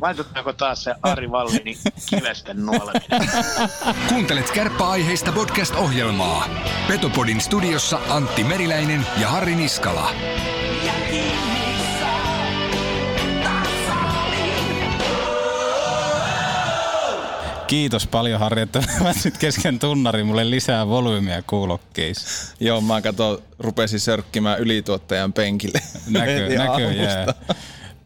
laitetaanko taas se Ari Vallini kivesten nuoleminen? Kuuntelet kärppäaiheista podcast-ohjelmaa. Petopodin studiossa Antti Meriläinen ja Harri Niskala. Kiitos paljon Harri, että pääsit kesken tunnari mulle lisää volyymiä kuulokkeissa. Joo, mä katsoin, rupesin sörkkimään ylituottajan penkille. Näkö, näköjään.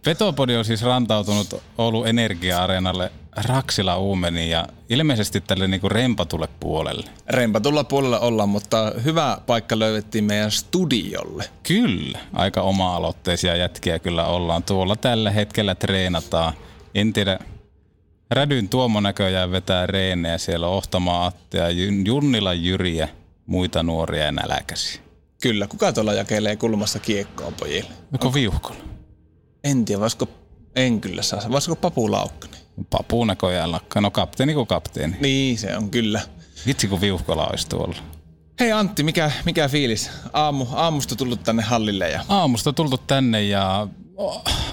Petopodi on siis rantautunut Oulun Energia-areenalle Raksila Uumeniin ja ilmeisesti tälle niinku rempatulle puolelle. Rempatulla puolella ollaan, mutta hyvä paikka löydettiin meidän studiolle. Kyllä, aika oma-aloitteisia jätkiä kyllä ollaan. Tuolla tällä hetkellä treenataan. En tiedä, Rädyn Tuomo näköjään vetää reenejä siellä Ohtamaa Attia, Junnila Jyriä, muita nuoria ja näläkäsiä. Kyllä, kuka tuolla jakelee kulmassa kiekkoa pojille? Joko viuhkolla? En tiedä, voisiko, en kyllä saa, voisiko Papu Laukkani? Papu näköjään lakkaa. No kapteeni kuin kapteeni. Niin, se on kyllä. Vitsi kun viuhkola olisi tuolla. Hei Antti, mikä, mikä fiilis? Aamu, aamusta tullut tänne hallille ja... Aamusta tultu tänne ja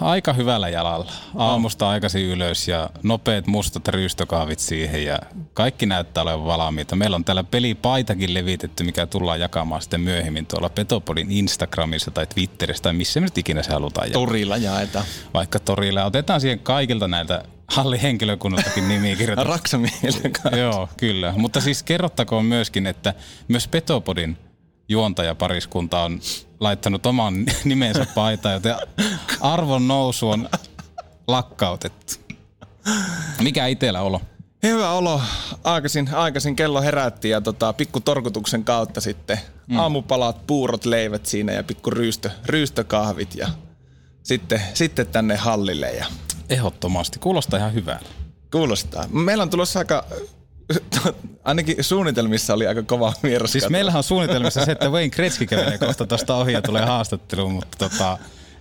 aika hyvällä jalalla. Aamusta aikaisin ylös ja nopeat mustat ryystökaavit siihen ja kaikki näyttää olevan valmiita. Meillä on täällä pelipaitakin levitetty, mikä tullaan jakamaan sitten myöhemmin tuolla Petopodin Instagramissa tai Twitterissä tai missä me nyt ikinä se halutaan jakaa. Torilla jaetaan. Vaikka torilla. Otetaan siihen kaikilta näiltä hallihenkilökunnaltakin nimiä kirjoitetaan. Raksamielellä Joo, kyllä. Mutta siis kerrottakoon myöskin, että myös Petopodin juontajapariskunta on laittanut oman nimensä paitaan, joten arvon nousu on lakkautettu. Mikä itellä olo? Hyvä olo. Aikaisin, aikaisin kello herätti ja tota, pikku torkutuksen kautta sitten mm. aamupalat, puurot, leivät siinä ja pikku ryystö, ryystökahvit ja sitten, sitten tänne hallille. Ja... Ehdottomasti. Kuulostaa ihan hyvältä. Kuulostaa. Meillä on tulossa aika ainakin suunnitelmissa oli aika kova vieras. Siis meillähän on suunnitelmissa se, että Wayne Gretzky kävelee kohta tuosta ohi ja tulee haastatteluun, mutta tota,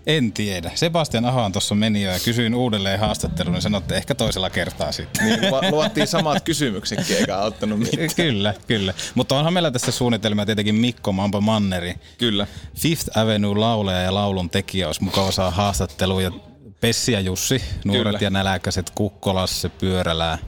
en tiedä. Sebastian Ahoan tuossa meni jo ja kysyin uudelleen haastattelun ja sanoin, että ehkä toisella kertaa sitten. Niin, luottiin samat kysymyksetkin eikä auttanut mitään. kyllä, kyllä. Mutta onhan meillä tässä suunnitelmia tietenkin Mikko Mampa Manneri. Kyllä. Fifth Avenue lauleja ja laulun tekijä olisi mukaan osaa haastattelua ja Pessi ja Jussi, nuoret kyllä. ja näläkäiset, Kukkolasse, Pyörälää.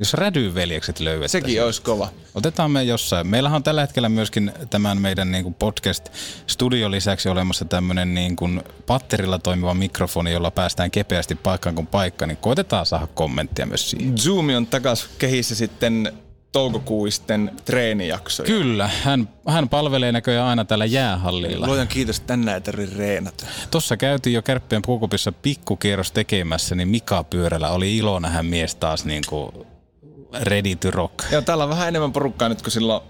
Jos rädyveljekset löydettäisiin. Sekin olisi kova. Otetaan me jossain. Meillähän on tällä hetkellä myöskin tämän meidän niin kuin podcast-studio lisäksi olemassa tämmöinen niin kuin patterilla toimiva mikrofoni, jolla päästään kepeästi paikkaan kuin paikka, niin koitetaan saada kommenttia myös siihen. Zoomi on takas kehissä sitten toukokuisten treenijaksoja. Kyllä, hän, hän palvelee näköjään aina täällä jäähallilla. Luojan kiitos, tänään ei tarvitse reenata. Tuossa käytiin jo Kärppien puukupissa pikkukierros tekemässä, niin Mika Pyörällä oli ilo nähdä mies taas niin kuin ready to rock. Joo, täällä on vähän enemmän porukkaa nyt kuin silloin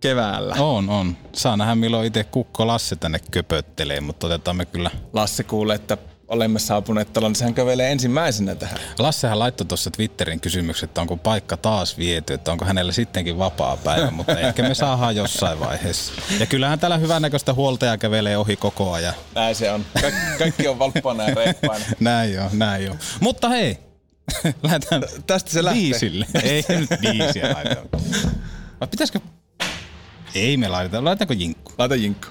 keväällä. On, on. Saa nähdä milloin itse Kukko Lasse tänne köpöttelee, mutta otetaan me kyllä. Lasse kuulee, että olemme saapuneet talon, niin sehän kävelee ensimmäisenä tähän. Lassehan laittoi tuossa Twitterin kysymyksen, että onko paikka taas viety, että onko hänellä sittenkin vapaa päivä, mutta ehkä me saadaan jossain vaiheessa. Ja kyllähän täällä hyvännäköistä huoltajaa kävelee ohi koko ajan. Näin se on. Ka- kaikki on valppaana ja reippaana. näin joo, näin joo. Mutta hei, Lähdetään Tästä se lähtee. biisille. Ei nyt biisiä laiteta. Vai pitäisikö... Ei me laiteta. Laitetaanko jinkku? Laita jinkku.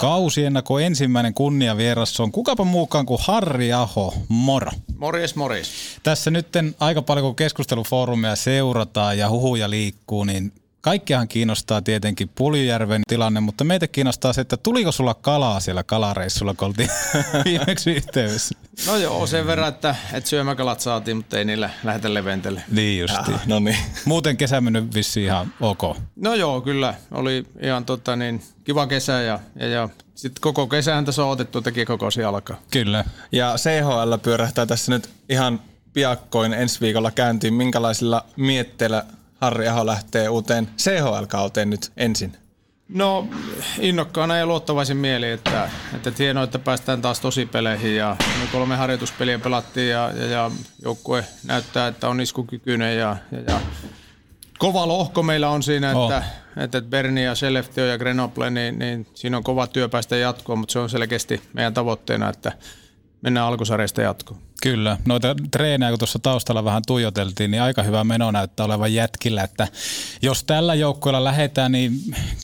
Kausiennako ensimmäinen kunniavieras on kukapa muukaan kuin Harri Aho. Moro. Morjes, morjes. Tässä nyt aika paljon kun keskustelufoorumia seurataan ja huhuja liikkuu, niin Kaikkihan kiinnostaa tietenkin Puljujärven tilanne, mutta meitä kiinnostaa se, että tuliko sulla kalaa siellä kalareissulla, kun oltiin viimeksi yhteydessä. No joo, sen verran, että, että syömäkalat saatiin, mutta ei niillä lähetä leventelle. Niin justi. Ah, no niin. Muuten kesä mennyt vissiin ihan ok. No joo, kyllä. Oli ihan tota, niin, kiva kesä ja, ja, ja sitten koko kesän tässä on otettu teki koko alkaa. Kyllä. Ja CHL pyörähtää tässä nyt ihan piakkoin ensi viikolla käyntiin. Minkälaisilla mietteillä Harri Aho lähtee uuteen CHL-kauteen nyt ensin? No innokkaana ja luottavaisin mieli, että, että hienoa, että päästään taas tosi peleihin ja me kolme harjoituspeliä pelattiin ja, ja, ja joukkue näyttää, että on iskukykyinen ja, ja, ja kova lohko meillä on siinä, oh. että, että Berni ja Seleftio ja Grenoble, niin, niin siinä on kova työ päästä jatkoon, mutta se on selkeästi meidän tavoitteena, että mennään alkusarjasta jatkoon. Kyllä, noita treenejä kun tuossa taustalla vähän tuijoteltiin, niin aika hyvä meno näyttää olevan jätkillä, että jos tällä joukkueella lähdetään, niin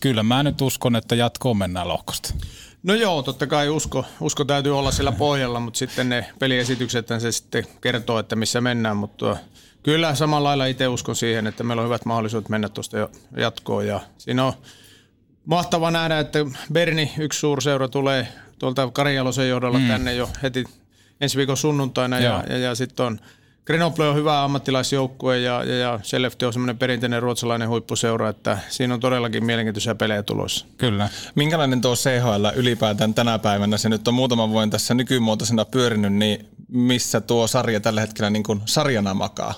kyllä mä nyt uskon, että jatkoon mennään lohkosta. No joo, totta kai usko, usko täytyy olla sillä pohjalla, mutta sitten ne peliesitykset se sitten kertoo, että missä mennään, mutta kyllä samalla lailla itse uskon siihen, että meillä on hyvät mahdollisuudet mennä tuosta jatkoon ja siinä on mahtava nähdä, että Berni, yksi suurseura, tulee tuolta Karjalosen johdolla mm. tänne jo heti ensi viikon sunnuntaina ja, ja, ja sitten on Grenoble on hyvä ammattilaisjoukkue ja, ja, ja Skellefteå on semmoinen perinteinen ruotsalainen huippuseura, että siinä on todellakin mielenkiintoisia pelejä tulossa. Kyllä. Minkälainen tuo CHL ylipäätään tänä päivänä? Se nyt on muutaman vuoden tässä nykymuotoisena pyörinyt, niin missä tuo sarja tällä hetkellä niin kuin sarjana makaa?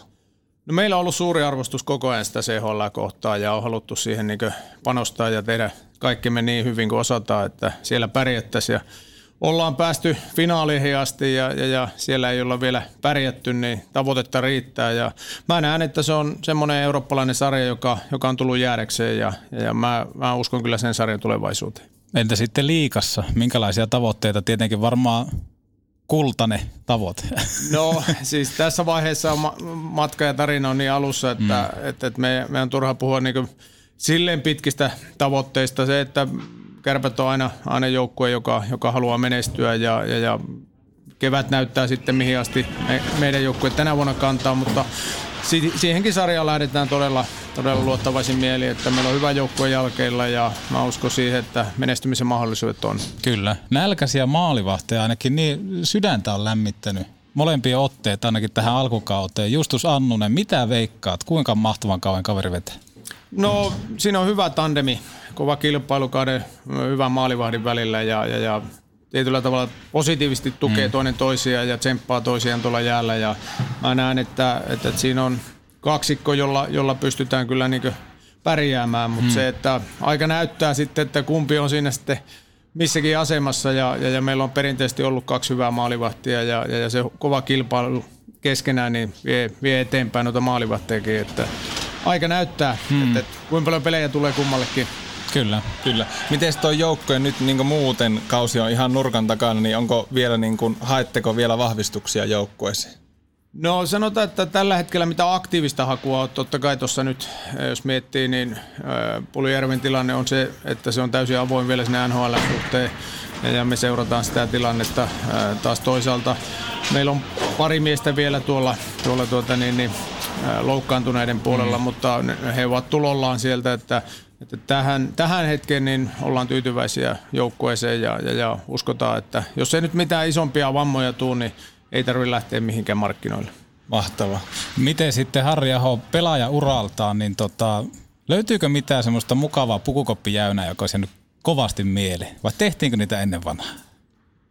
No meillä on ollut suuri arvostus koko ajan sitä CHL kohtaa ja on haluttu siihen niin panostaa ja tehdä kaikkemme niin hyvin kuin osataan, että siellä pärjättäisiin ollaan päästy finaaleihin asti ja, ja, ja siellä ei olla vielä pärjätty, niin tavoitetta riittää. Ja mä näen, että se on semmoinen eurooppalainen sarja, joka, joka on tullut jäädäkseen ja, ja, ja mä, mä uskon kyllä sen sarjan tulevaisuuteen. Entä sitten liikassa? Minkälaisia tavoitteita? Tietenkin varmaan kultane tavoite. No siis tässä vaiheessa on matka ja tarina on niin alussa, että, mm. että, että me, me on turha puhua niin silleen pitkistä tavoitteista. Se, että Kärpät on aina, aina joukkue, joka, joka haluaa menestyä ja, ja, ja kevät näyttää sitten mihin asti me, meidän joukkue tänä vuonna kantaa, mutta si, siihenkin sarjaan lähdetään todella, todella luottavaisin mieli, että meillä on hyvä joukkue jälkeillä ja mä uskon siihen, että menestymisen mahdollisuudet on. Kyllä. Nälkäisiä maalivahteja ainakin niin sydäntä on lämmittänyt molempia otteet ainakin tähän alkukauteen. Justus Annunen, mitä veikkaat? Kuinka mahtavan kauan kaveri vetää? No siinä on hyvä tandemi kova kilpailukauden hyvän maalivahdin välillä ja, ja, ja tietyllä tavalla positiivisesti tukee mm. toinen toisiaan ja tsemppaa toisiaan tuolla jäällä. Ja mä näen, että, että, että siinä on kaksikko, jolla, jolla pystytään kyllä niin pärjäämään, mutta mm. se, että aika näyttää sitten, että kumpi on siinä sitten missäkin asemassa ja, ja, ja meillä on perinteisesti ollut kaksi hyvää maalivahtia ja, ja, ja se kova kilpailu keskenään niin vie, vie eteenpäin noita maalivahtiakin, että aika näyttää, hmm. että, että kuinka paljon pelejä tulee kummallekin Kyllä. Kyllä. Miten tuo joukkojen nyt niin muuten kausi on ihan nurkan takana, niin onko vielä niin kuin, haetteko vielä vahvistuksia joukkueeseen? No sanotaan, että tällä hetkellä mitä aktiivista hakua on, totta kai tuossa nyt, eh, jos miettii, niin Pulijärven tilanne on se, että se on täysin avoin vielä sinne NHL-suhteen ja me seurataan sitä tilannetta taas toisaalta. Meillä on pari miestä vielä tuolla, tuolla tuota niin, niin, loukkaantuneiden puolella, mm. mutta he ovat tulollaan sieltä, että että tähän, tähän hetkeen niin ollaan tyytyväisiä joukkueeseen ja, ja, ja uskotaan, että jos ei nyt mitään isompia vammoja tule, niin ei tarvitse lähteä mihinkään markkinoille. Mahtava. Miten sitten Harri Aho pelaaja uraltaan, niin tota, löytyykö mitään semmoista mukavaa pukukoppijäynää, joka olisi nyt kovasti mieleen? Vai tehtiinkö niitä ennen vanhaa?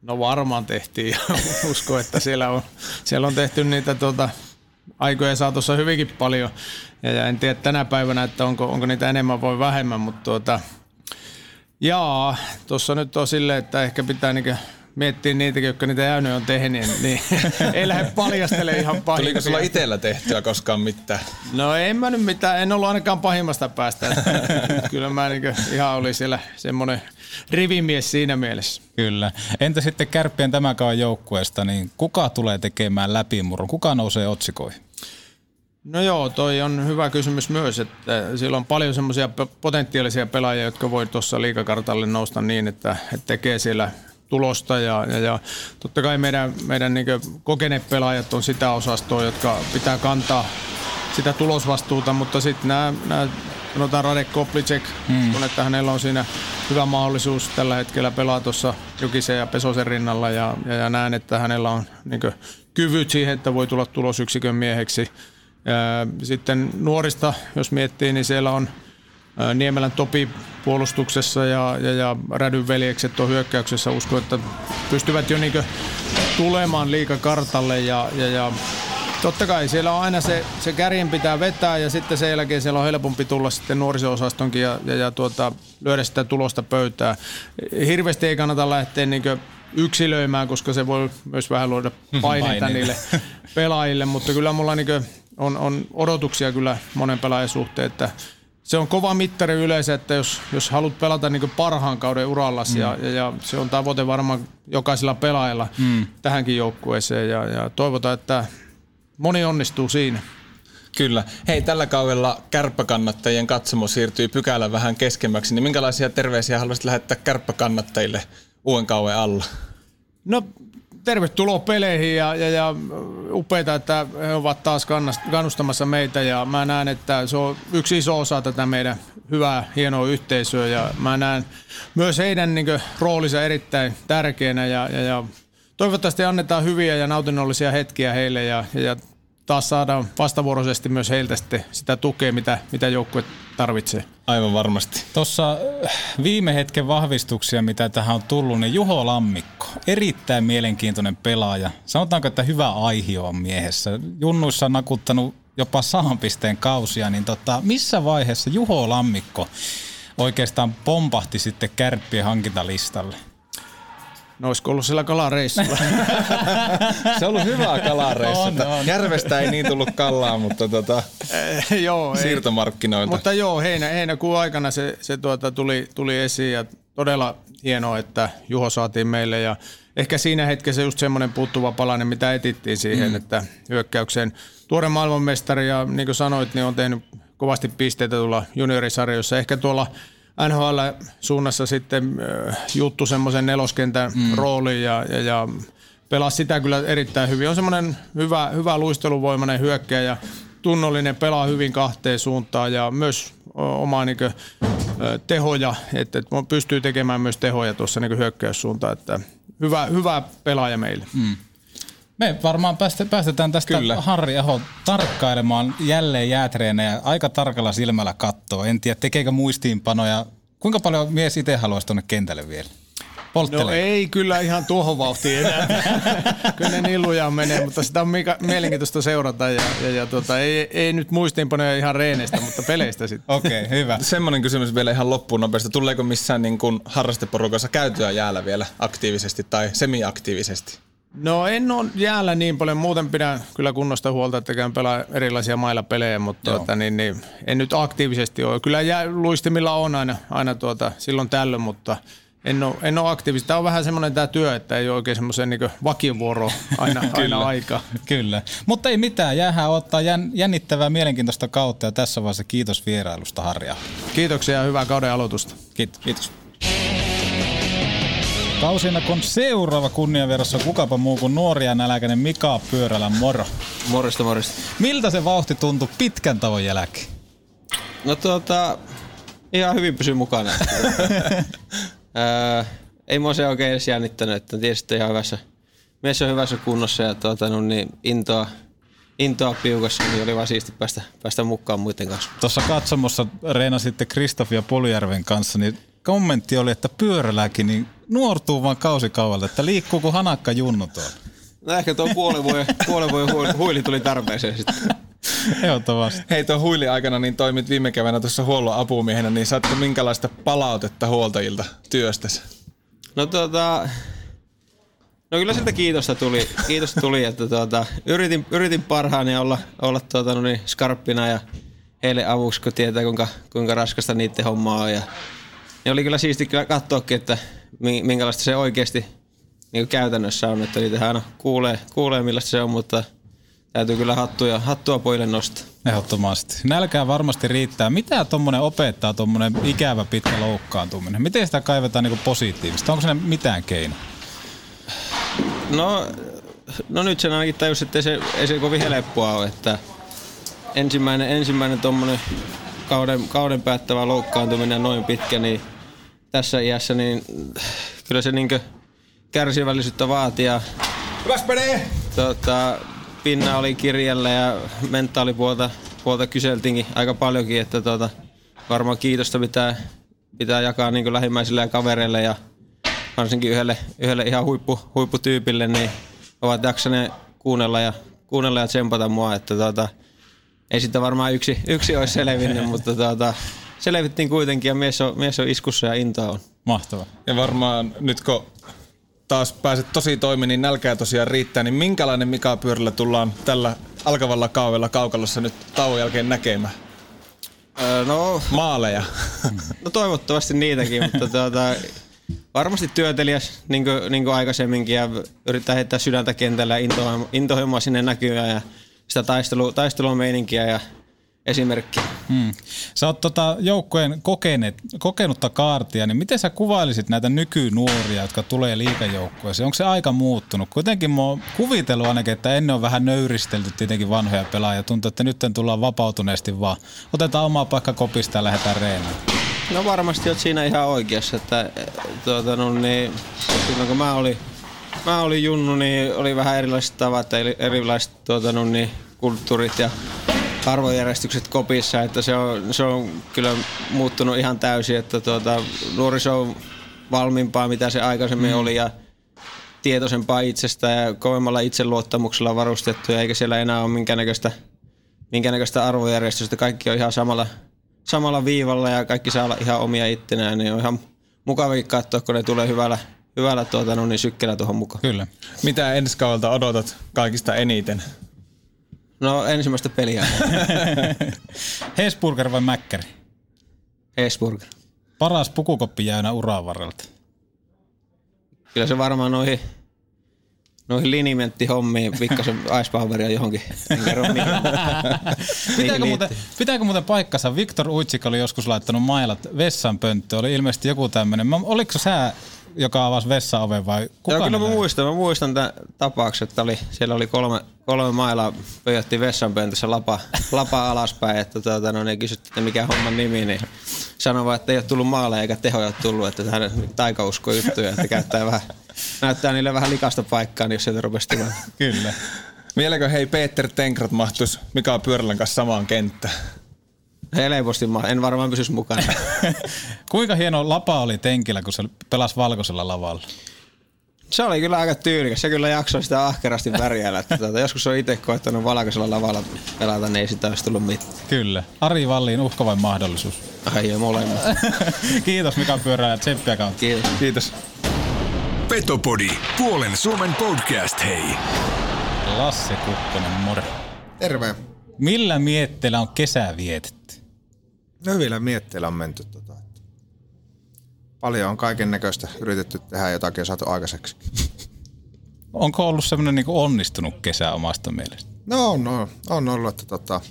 No varmaan tehtiin ja usko, että siellä on, siellä on tehty niitä tuota, aikojen saatossa hyvinkin paljon. Ja, en tiedä tänä päivänä, että onko, onko niitä enemmän vai vähemmän, mutta tuota, jaa, tuossa nyt on silleen, että ehkä pitää niinku miettiä niitä, jotka niitä jäynyjä on tehnyt, niin ei lähde paljastelemaan ihan pahimpia. Tuliko sulla itsellä tehtyä koskaan mitään? No en mä nyt mitään, en ollut ainakaan pahimmasta päästä. Kyllä mä niin ihan oli siellä semmoinen rivimies siinä mielessä. Kyllä. Entä sitten kärppien tämänkään joukkueesta, niin kuka tulee tekemään läpimurron? Kuka nousee otsikoihin? No joo, toi on hyvä kysymys myös, että siellä on paljon semmoisia potentiaalisia pelaajia, jotka voi tuossa liikakartalle nousta niin, että, että tekee siellä tulosta ja, ja, ja totta kai meidän, meidän niin kokeneet pelaajat on sitä osastoa, jotka pitää kantaa sitä tulosvastuuta, mutta sitten nämä, nämä sanotaan Radek Koplicek, mm. kun että hänellä on siinä hyvä mahdollisuus tällä hetkellä pelaa tuossa Jokisen ja Pesosen rinnalla ja, ja, ja näen, että hänellä on niin kyvyt siihen, että voi tulla tulosyksikön mieheksi. Ja sitten nuorista, jos miettii, niin siellä on Niemelän Topi puolustuksessa ja, ja, ja Rädyn veljekset on hyökkäyksessä. Uskon, että pystyvät jo niin tulemaan liikakartalle ja, ja, ja totta kai siellä on aina se, se kärjen pitää vetää ja sitten sen jälkeen siellä on helpompi tulla sitten nuoriso-osastonkin ja, ja, ja tuota, lyödä sitä tulosta pöytää. Hirveästi ei kannata lähteä niin yksilöimään, koska se voi myös vähän luoda paineita niille pelaajille, mutta kyllä mulla niin on, on odotuksia kyllä monen pelaajan suhteen, että se on kova mittari yleensä, että jos, jos haluat pelata niin parhaan kauden urallasi mm. ja, ja, ja, se on tavoite varmaan jokaisella pelaajalla mm. tähänkin joukkueeseen ja, ja toivotaan, että moni onnistuu siinä. Kyllä. Hei, tällä kaudella kärppäkannattajien katsomo siirtyy pykälän vähän keskemmäksi, niin minkälaisia terveisiä haluaisit lähettää kärppäkannattajille uuden kauden alla? No tervetuloa peleihin ja, ja, ja upeita, että he ovat taas kannustamassa meitä. Ja mä näen, että se on yksi iso osa tätä meidän hyvää, hienoa yhteisöä. Ja mä näen myös heidän niin kuin, roolinsa erittäin tärkeänä. Ja, ja, ja toivottavasti annetaan hyviä ja nautinnollisia hetkiä heille. Ja, ja, ja taas saadaan vastavuoroisesti myös heiltä sitten sitä tukea, mitä, mitä joukkue tarvitsee. Aivan varmasti. Tuossa äh, viime hetken vahvistuksia, mitä tähän on tullut, niin Juho Lammikko, erittäin mielenkiintoinen pelaaja. Sanotaanko, että hyvä aihio on miehessä. Junnuissa on nakuttanut jopa sahan pisteen kausia, niin tota, missä vaiheessa Juho Lammikko oikeastaan pompahti sitten kärppien hankintalistalle? No olisiko ollut sillä kalareissulla? se on ollut hyvä kalareissu. On, on. Järvestä ei niin tullut kallaa, mutta tota, eh, joo, siirtomarkkinoilta. Mutta joo, heinä, heinäkuun aikana se, se tuota, tuli, tuli esiin ja todella hienoa, että Juho saatiin meille ja ehkä siinä hetkessä just semmoinen puuttuva palanen, mitä etittiin siihen, mm. että hyökkäykseen tuore maailmanmestari ja niin kuin sanoit, niin on tehnyt kovasti pisteitä tuolla juniorisarjoissa. Ehkä tuolla NHL-suunnassa sitten äh, juttu semmoisen neloskentän mm. rooliin ja, ja, ja pelasi sitä kyllä erittäin hyvin. On semmoinen hyvä, hyvä luisteluvoimainen hyökkäjä ja tunnollinen, pelaa hyvin kahteen suuntaan ja myös omaa niin kuin, tehoja, että, että pystyy tekemään myös tehoja tuossa niin hyökkäyssuuntaan, että hyvä, hyvä pelaaja meille. Mm. Me varmaan päästetään tästä Kyllä. Harri Aho tarkkailemaan jälleen jäätreenejä aika tarkalla silmällä kattoa. En tiedä, tekeekö muistiinpanoja. Kuinka paljon mies itse haluaisi tuonne kentälle vielä? Polttelee. No ei kyllä ihan tuohon vauhtiin enää. kyllä ne niin lujaan menee, mutta sitä on mikä, mielenkiintoista seurata ja, ja, ja tota, ei, ei, nyt muistiinpanoja ihan reeneistä, mutta peleistä sitten. Okei, okay, hyvä. Semmoinen kysymys vielä ihan loppuun nopeasti. Tuleeko missään niin kuin harrasteporukassa käytyä jäällä vielä aktiivisesti tai semiaktiivisesti? No en ole jäällä niin paljon. Muuten pidän kyllä kunnosta huolta, että käyn pelaa erilaisia mailla pelejä, mutta tuota, niin, niin, en nyt aktiivisesti ole. Kyllä jää, luistimilla on aina, aina tuota, silloin tällöin, mutta en ole, en ole aktiivisesti. Tämä on vähän semmoinen tämä työ, että ei ole oikein semmoisen niin vakivuoro aina, aina aika. Kyllä, mutta ei mitään. Jäähän ottaa jännittävää, mielenkiintoista kautta ja tässä vaiheessa kiitos vierailusta Harja. Kiitoksia ja hyvää kauden aloitusta. Kiitos. kiitos. Kausina kun seuraava kunnianvierossa kukapa muu kuin nuoria nälkäinen Mika Pyörälä, moro. Morista, morista. Miltä se vauhti tuntui pitkän tavon jälkeen? No tuota, ihan hyvin pysy mukana. Ää, ei mua se oikein edes jännittänyt, että tietysti ihan hyvässä, mies on hyvässä kunnossa ja tuota, no, niin intoa, intoa piukassa, niin oli vaan siisti päästä, päästä mukaan muiden kanssa. Tuossa katsomossa reenasitte Kristofia Poljärven kanssa, niin kommentti oli, että pyöräläkin niin nuortuu vaan kausikaualle, että liikkuu kuin hanakka junnu tuolla. No ehkä tuo puolen vuoden, puolen vuoden huili tuli tarpeeseen sitten. Ehdottomasti. Hei, tuon huili aikana niin toimit viime keväänä tuossa huollon apumiehenä, niin saatko minkälaista palautetta huoltajilta työstäsi? No tota, no kyllä siltä kiitosta tuli, kiitosta tuli että tuota, yritin, yritin parhaani olla, olla tuota, no niin, skarppina ja heille avuksi, kun tietää kuinka, kuinka raskasta niiden hommaa on. Ja, ja oli kyllä siisti katsoakin, että minkälaista se oikeasti niin käytännössä on, että niitä aina kuulee, kuulee millaista se on, mutta – täytyy kyllä hattua, hattua pojille nostaa. Ehdottomasti. Nälkää varmasti riittää. Mitä tuommoinen opettaa, tuommoinen ikävä pitkä loukkaantuminen? Miten sitä kaivetaan niin positiivista? Onko se mitään keino? No, no nyt sen ainakin tajus, että ei se, ei se kovin helppoa ole. Että ensimmäinen, ensimmäinen tuommoinen kauden, kauden päättävä loukkaantuminen noin pitkä, niin tässä iässä, niin kyllä se niin kärsivällisyyttä vaatii. Hyväs menee! Tota, pinna oli kirjalle ja mentaalipuolta puolta kyseltiinkin aika paljonkin, että tuota, varmaan kiitosta pitää, pitää jakaa niin lähimmäisille ja kavereille ja varsinkin yhdelle, yhdelle ihan huippu, huipputyypille, niin ovat jaksaneet kuunnella ja, kuunnella ja tsempata mua, että tuota, ei sitä varmaan yksi, yksi olisi selvinnyt, mutta tuota, selvittiin kuitenkin ja mies on, mies on iskussa ja intoa on. Mahtava. Ja varmaan nyt kun taas pääset tosi toimi, niin nälkää tosiaan riittää. Niin minkälainen Mika Pyörällä tullaan tällä alkavalla kaudella kaukalossa nyt tauon jälkeen näkemään? Öö, no, Maaleja. No toivottavasti niitäkin, mutta tuota, varmasti työtelijäs niin kuin, niin kuin aikaisemminkin ja yrittää heittää sydäntä kentällä intohimoa sinne näkyä ja sitä taistelu, taistelumeininkiä ja esimerkkiä. Hmm. Sä oot tota joukkojen kokeneet, kokenutta kaartia, niin miten sä kuvailisit näitä nykynuoria, jotka tulee liikajoukkoeseen? Onko se aika muuttunut? Kuitenkin mä oon kuvitellut ainakin, että ennen on vähän nöyristelty tietenkin vanhoja pelaajia. Tuntuu, että nyt tullaan vapautuneesti vaan. Otetaan oma paikka kopista ja lähdetään reenaan. No varmasti oot siinä ihan oikeassa, että tuota, no, niin, silloin kun mä olin, mä olin junnu, niin oli vähän erilaiset tavat erilaiset tuota, no, niin, kulttuurit ja arvojärjestykset kopissa, että se on, se on kyllä muuttunut ihan täysin, että tuota, nuoriso on valmiimpaa, mitä se aikaisemmin mm. oli ja tietoisempaa itsestä ja kovemmalla itseluottamuksella varustettu eikä siellä enää ole minkäännäköistä, minkäännäköistä arvojärjestystä. Kaikki on ihan samalla, samalla viivalla ja kaikki saa olla ihan omia ittenään, niin on ihan mukavakin katsoa, kun ne tulee hyvällä, hyvällä tuota, no niin sykkeellä tuohon mukaan. Kyllä. Mitä ensi kaudelta odotat kaikista eniten? No ensimmäistä peliä. Hesburger vai Mäkkäri? Hesburger. Paras pukukoppi jäynä uran varrelta. Kyllä se varmaan noihin, noihin linimenttihommiin pikkasen ice johonkin. pitääkö, muuten, pitääkö muuten paikkansa? Viktor Uitsik oli joskus laittanut mailat vessanpönttö. Oli ilmeisesti joku tämmöinen. Oliko sä joka avasi vessaoven vai kuka? Joo, kyllä mä muistan, mä muistan tämän tapauksen, että oli, siellä oli kolme, kolme mailaa, pöjötti vessanpöntössä lapa, lapa alaspäin, että tuota, no, niin kysyttiin, että mikä homman nimi, niin sanoi vaan, että ei ole tullut maaleja eikä tehoja tullut, että hän taikausko juttuja, että käyttää vähän, näyttää niille vähän likasta paikkaa, niin jos sieltä rupesi tulemaan. Kyllä. Vieläkö hei Peter Tenkrat mahtuisi Mika Pyörällän kanssa samaan kenttään? Helposti, en varmaan pysyisi mukana. Kuinka hieno lapa oli tenkillä, kun se pelasi valkoisella lavalla? Se oli kyllä aika tyylikäs. Se kyllä jaksoi sitä ahkerasti värjäillä. tuota, joskus on itse koettanut valkoisella lavalla pelata, niin ei sitä olisi tullut mitään. Kyllä. Ari Valliin uhka vai mahdollisuus? Ai joo, molemmat. Kiitos Mika Pyörä ja tsemppiä kautta. Kiitos. Kiitos. Petopodi, puolen Suomen podcast, hei. Lasse Kukkonen, moro. Terve. Millä mietteellä on kesä vietetty? No hyvillä mietteillä on menty. Tota, paljon on kaiken näköistä yritetty tehdä jotakin ja saatu aikaiseksi. Onko ollut semmoinen niin onnistunut kesä omasta mielestä? No on, on, on ollut, että tota,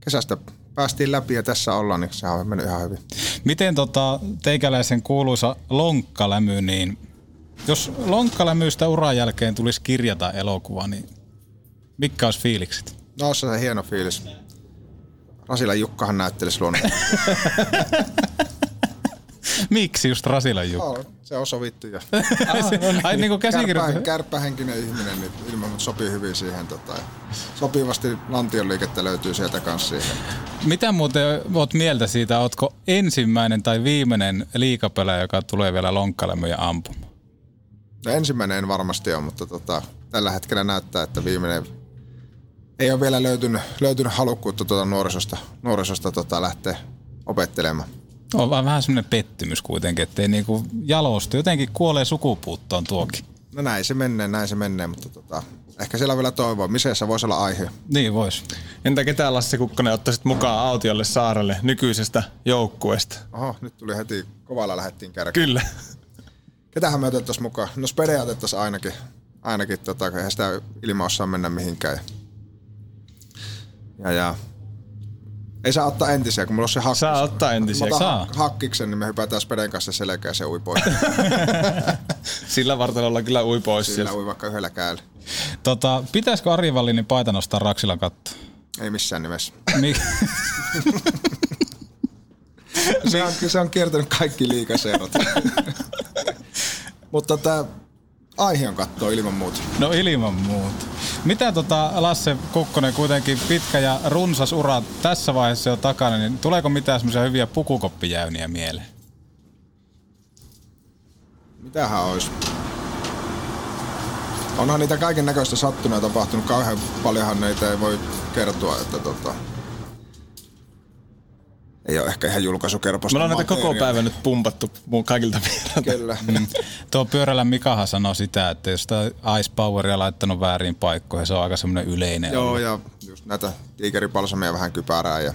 kesästä päästiin läpi ja tässä ollaan, niin se on mennyt ihan hyvin. Miten tota, teikäläisen kuuluisa lonkkalämy, niin jos lonkkalämystä uran jälkeen tulisi kirjata elokuva, niin mitkä olisi fiilikset? No se on hieno fiilis. Rasila Jukkahan näyttelisi luonnolla. Miksi just Rasilan Jukka? Oh, se on sovittu. Ja Ai niin kuin Kärppä, kärppähenkinen ihminen, niin ilman sopii hyvin siihen. Tota, sopivasti lantion liikettä löytyy sieltä kanssa siihen. Mitä muuten oot mieltä siitä? Ootko ensimmäinen tai viimeinen liikapelä, joka tulee vielä lonkkalemmoja ampumaan? No ensimmäinen en varmasti ole, mutta tota, tällä hetkellä näyttää, että viimeinen ei ole vielä löytynyt, löytynyt halukkuutta tuota nuorisosta, nuorisosta tota lähteä opettelemaan. On vaan vähän semmoinen pettymys kuitenkin, ettei niinku jalostu. Jotenkin kuolee sukupuuttoon tuokin. No näin se menee, näin se menee, mutta tota, ehkä siellä on vielä toivoa. Miseessä voisi olla aihe. Niin vois. Entä ketään Lassi Kukkonen ottaisit mukaan autiolle saarelle nykyisestä joukkueesta? Oho, nyt tuli heti kovalla lähettiin kärkeen. Kyllä. Ketähän me otettaisiin mukaan? No Spede otettaisiin ainakin. Ainakin tota, eihän sitä ilman osaa mennä mihinkään. Ja, ja ei saa ottaa entisiä, kun mulla on se hakkis. Saa ottaa entisiä. Mä saa. hakkiksen, niin me hypätään Speden kanssa selkeä se ui pois. Sillä vartalolla kyllä ui pois. Sillä sieltä. ui vaikka yhdellä kädellä. Tota, pitäisikö Ari Vallinin paita nostaa Raksilan katto? Ei missään nimessä. Mik? se, on, se on kiertänyt kaikki liikaserot. Mutta tämä aihe on kattoa ilman muuta. No ilman muuta. Mitä tota Lasse Kukkonen kuitenkin pitkä ja runsas ura tässä vaiheessa jo takana, niin tuleeko mitään semmoisia hyviä pukukoppijäyniä mieleen? Mitähän olisi? Onhan niitä kaiken näköistä sattunut ja tapahtunut kauhean paljonhan neitä ei voi kertoa, että tota, ei ole ehkä ihan julkaisukerposta. Me ollaan näitä koko päivän nyt pumpattu mun kaikilta vierailta. Kyllä. Mm. Tuo pyörällä Mikahan sanoi sitä, että jos sitä Ice Poweria laittanut väärin paikkoihin, se on aika semmoinen yleinen. Joo, ollut. ja just näitä tiikeripalsamia vähän kypärää ja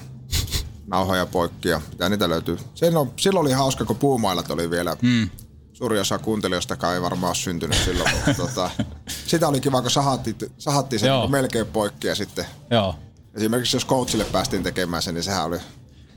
nauhoja poikki ja mitä niitä löytyy. on, silloin oli hauska, kun puumailat oli vielä. Mm. Suuri osa kuuntelijoista ei varmaan ole syntynyt silloin, mutta tota, sitä oli kiva, kun sahattiin, sahattiin sen niin melkein poikki ja sitten Joo esimerkiksi jos coachille päästiin tekemään sen, niin sehän oli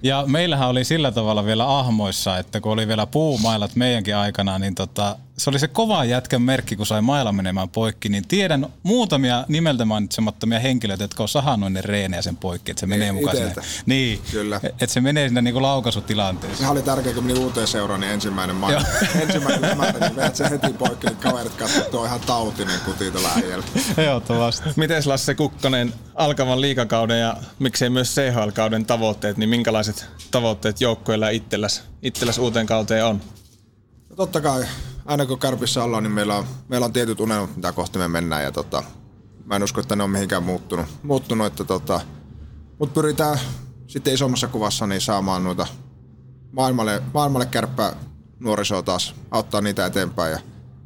Ja meillähän oli sillä tavalla vielä ahmoissa, että kun oli vielä puumailat meidänkin aikana, niin tota, se oli se kova jätkän merkki, kun sai mailla menemään poikki, niin tiedän muutamia nimeltä mainitsemattomia henkilöitä, jotka on sahannut ne reenejä sen poikki, että se menee mukaan sinne. Niin, Kyllä. että se menee sinne niinku laukaisutilanteeseen. Sehän oli tärkeä, kun meni uuteen seuraan, niin ensimmäinen maino. ensimmäinen lämäntä, niin vedät se heti poikki, niin kaverit katsovat, että on ihan tautinen kuti tuolla äijällä. Ehdottomasti. Miten Lasse Kukkonen alkavan liikakauden ja miksei myös CHL-kauden tavoitteet, niin minkälaiset tavoitteet joukkueilla ja itselläs, itselläs uuteen kauteen on? No totta kai, aina kun Kärpissä ollaan, niin meillä on, meillä on tietyt unelmat, mitä kohti me mennään. Ja tota, mä en usko, että ne on mihinkään muuttunut. muuttunut että tota, mutta pyritään sitten isommassa kuvassa niin saamaan noita maailmalle, maailmalle kärppää nuorisoa taas, auttaa niitä eteenpäin. Ja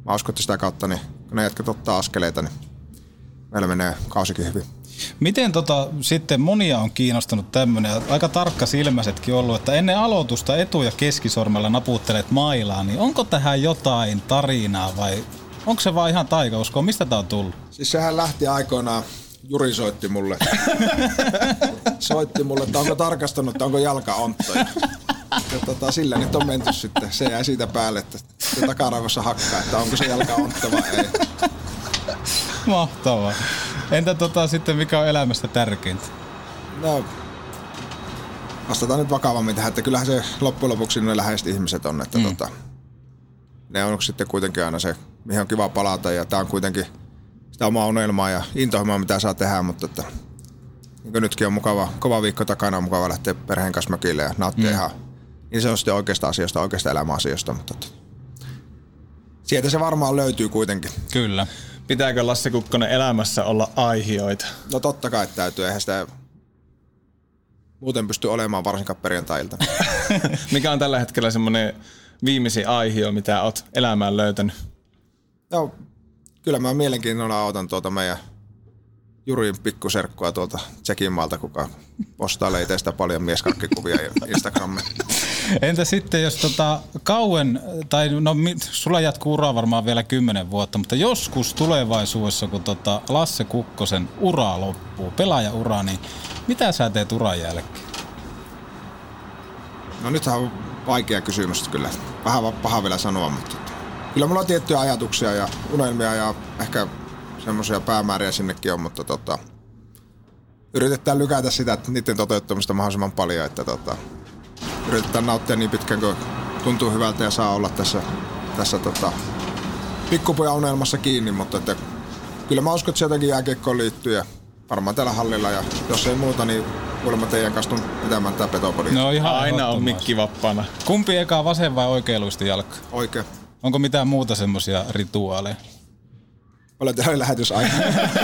mä uskon, että sitä kautta, niin kun ne jätkät ottaa askeleita, niin meillä menee kausikin hyvin. Miten tota, sitten monia on kiinnostunut tämmöinen, aika tarkka silmäisetkin ollut, että ennen aloitusta etu- ja keskisormella naputtelet mailaa, niin onko tähän jotain tarinaa vai onko se vaan ihan taikauskoa? Mistä tää on tullut? Siis sehän lähti aikoinaan, Juri soitti mulle. soitti mulle, että onko tarkastanut, että onko jalka onttoja. Ja tota, sillä nyt on menty sitten. Se jäi siitä päälle, että takaraivossa hakkaa, että onko se jalka ontto vai ei. Mahtavaa. Entä tota sitten, mikä on elämästä tärkeintä? No, vastataan nyt vakavammin tähän, että kyllähän se loppujen lopuksi ne läheiset ihmiset on, että mm. tota, ne on sitten kuitenkin aina se, mihin on kiva palata ja tää on kuitenkin sitä omaa unelmaa ja intohimoa, mitä saa tehdä, mutta että, niin nytkin on mukava, kova viikko takana, on mukava lähteä perheen kanssa mökille ja nauttia mm. ihan niin se on sitten oikeasta asioista, oikeasta elämäasioista, mutta että, sieltä se varmaan löytyy kuitenkin. Kyllä. Pitääkö Lasse Kukkonen elämässä olla aihioita? No totta kai täytyy, eihän sitä muuten pysty olemaan varsinkaan perjantailta. Mikä on tällä hetkellä semmoinen viimeisin aihio, mitä oot elämään löytänyt? No, kyllä mä mielenkiinnolla otan tuota meidän Jurin pikkuserkkua tuolta Tsekin maalta, kuka postailee itsestä paljon mieskarkkikuvia Instagramiin. Entä sitten, jos tota, kauan, tai no sulla jatkuu ura varmaan vielä kymmenen vuotta, mutta joskus tulevaisuudessa, kun tota Lasse Kukkosen ura loppuu, pelaajaura, niin mitä sä teet uran jälkeen? No nythän on vaikea kysymys kyllä. Vähän paha vielä sanoa, mutta kyllä mulla on tiettyjä ajatuksia ja unelmia ja ehkä semmoisia päämääriä sinnekin on, mutta tota, yritetään lykätä sitä että niiden toteuttamista mahdollisimman paljon, että tota, yritetään nauttia niin pitkään kuin tuntuu hyvältä ja saa olla tässä, tässä tota, pikkupojan unelmassa kiinni, mutta että, kyllä mä uskon, että se jotenkin jääkiekkoon liittyy ja varmaan täällä hallilla ja jos ei muuta, niin kuulemma teidän kanssa tuun pitämään tää. No ihan Aina on mikki vappana. Kumpi eka vasen vai oikealuista jalka? Oikein. Onko mitään muuta semmoisia rituaaleja? Olen teillä lähetysaika.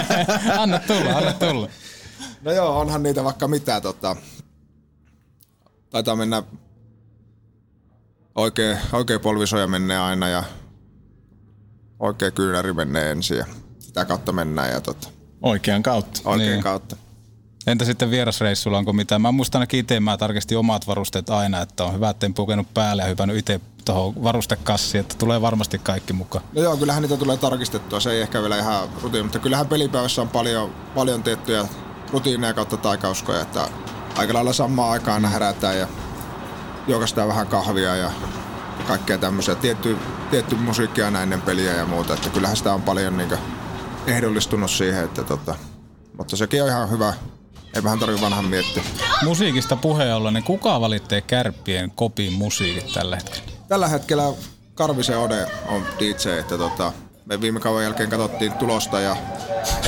anna tulla, anna tulla. No joo, onhan niitä vaikka mitä. Tota, taitaa mennä oikein, oikein polvisoja menee aina ja oikein kyynäri menee ensin ja sitä kautta mennään ja tota, Oikean kautta. oikein Niin. niin. kautta. Entä sitten vierasreissulla, onko mitään? Mä muistan ainakin itse, mä tarkistin omat varusteet aina, että on hyvä, että en pukenut päälle ja hypännyt itse tuohon varustekassiin, että tulee varmasti kaikki mukaan. No joo, kyllähän niitä tulee tarkistettua. Se ei ehkä vielä ihan rutiini, mutta kyllähän pelipäivässä on paljon, paljon tiettyjä rutiineja kautta taikauskoja, että aika lailla samaan aikaan aina herätään ja juokastaan vähän kahvia ja kaikkea tämmöisiä. Tietty, tietty musiikkia aina ennen peliä ja muuta, että kyllähän sitä on paljon niin ehdollistunut siihen, että tota, mutta sekin on ihan hyvä. Ei vähän tarvitse vanhan miettiä. Musiikista puheen ollen, niin kuka valittee kärppien kopin musiikit tällä hetkellä? Tällä hetkellä Karvisen Ode on DJ, että tota, me viime kauden jälkeen katsottiin tulosta ja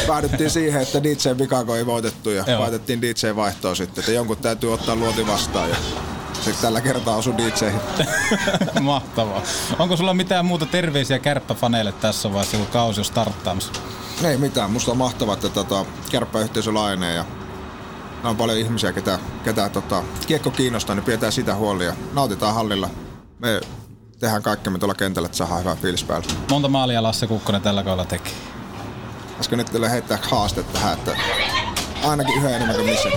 päädyttiin siihen, että DJ Vikako ei voitettu ja Joo. laitettiin DJ-vaihtoa sitten, että jonkun täytyy ottaa luoti vastaan ja sitten tällä kertaa osui DJ. Mahtavaa. Onko sulla mitään muuta terveisiä kärppäfaneille tässä vaiheessa, kun kausi on starttaamassa? Ei mitään, musta on mahtavaa, että tota, kärppäyhteisö laajenee ja on paljon ihmisiä, ketä, ketä tota, kiekko kiinnostaa, niin pidetään sitä huoli ja nautitaan hallilla. Me tehdään kaikkemme tuolla kentällä, että saadaan hyvä fiilis päällä. Monta maalia Lasse Kukkonen tällä kaudella teki? Äsken nyt teille heittää haaste tähän, että ainakin yhden enemmän kuin missä.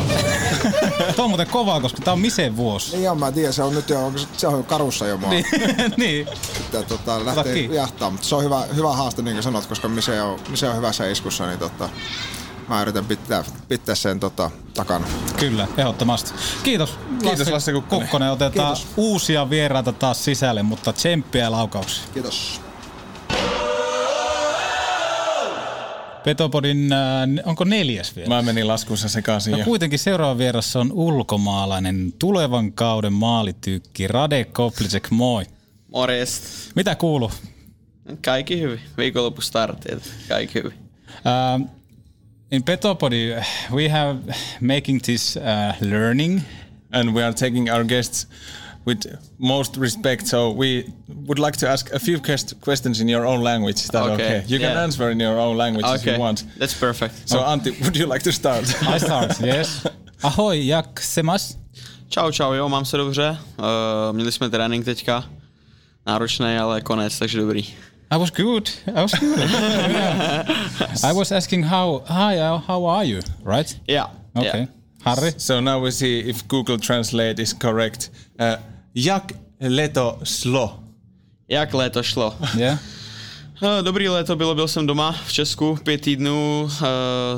Tuo on muuten kovaa, koska tää on Misen vuosi. Niin on, mä tiedän, se on nyt jo, se on karussa jo mua. Niin, niin. Että, tota, lähtee jahtaa, mutta se on hyvä, hyvä haaste, niin kuin sanot, koska Mise on, Mise on hyvässä iskussa, niin tota, mä yritän pitää, pitää sen tota, takana. Kyllä, ehdottomasti. Kiitos. Kiitos, Lasse Kukkonen. Kukkonen. Otetaan Kiitos. uusia vieraita taas sisälle, mutta tsemppiä laukauksia. Kiitos. Petopodin, äh, onko neljäs vielä? Mä menin laskussa sekaisin. No jo. kuitenkin seuraava vieressä on ulkomaalainen tulevan kauden maalitykki Rade Koplicek, moi. Morjesta. Mitä kuuluu? Kaikki hyvin. Viikonloppu startit. Kaikki hyvin. Uh, in Petopodi, we have making this uh, learning. and we are taking our guests with most respect. So we would like to ask a few quest- questions in your own language. Is that okay? Okay, You can answer in your own language if you want. that's perfect. So Antti, would you like to start? I start, yes. Ahoj, jak se máš? Čau, čau, jo, mám se dobře. Uh, měli jsme trénink teďka. Náročný, ale konec, takže dobrý. I was good. I was good. Yeah. I was asking how, hi, uh, how are you, right? Yeah. Okay. Yeah. Harry? so now we see if Google Translate is correct. Uh, jak leto slo? Jak léto šlo? Yeah. Uh, Dobrý léto bylo, byl jsem doma v Česku pět týdnů uh,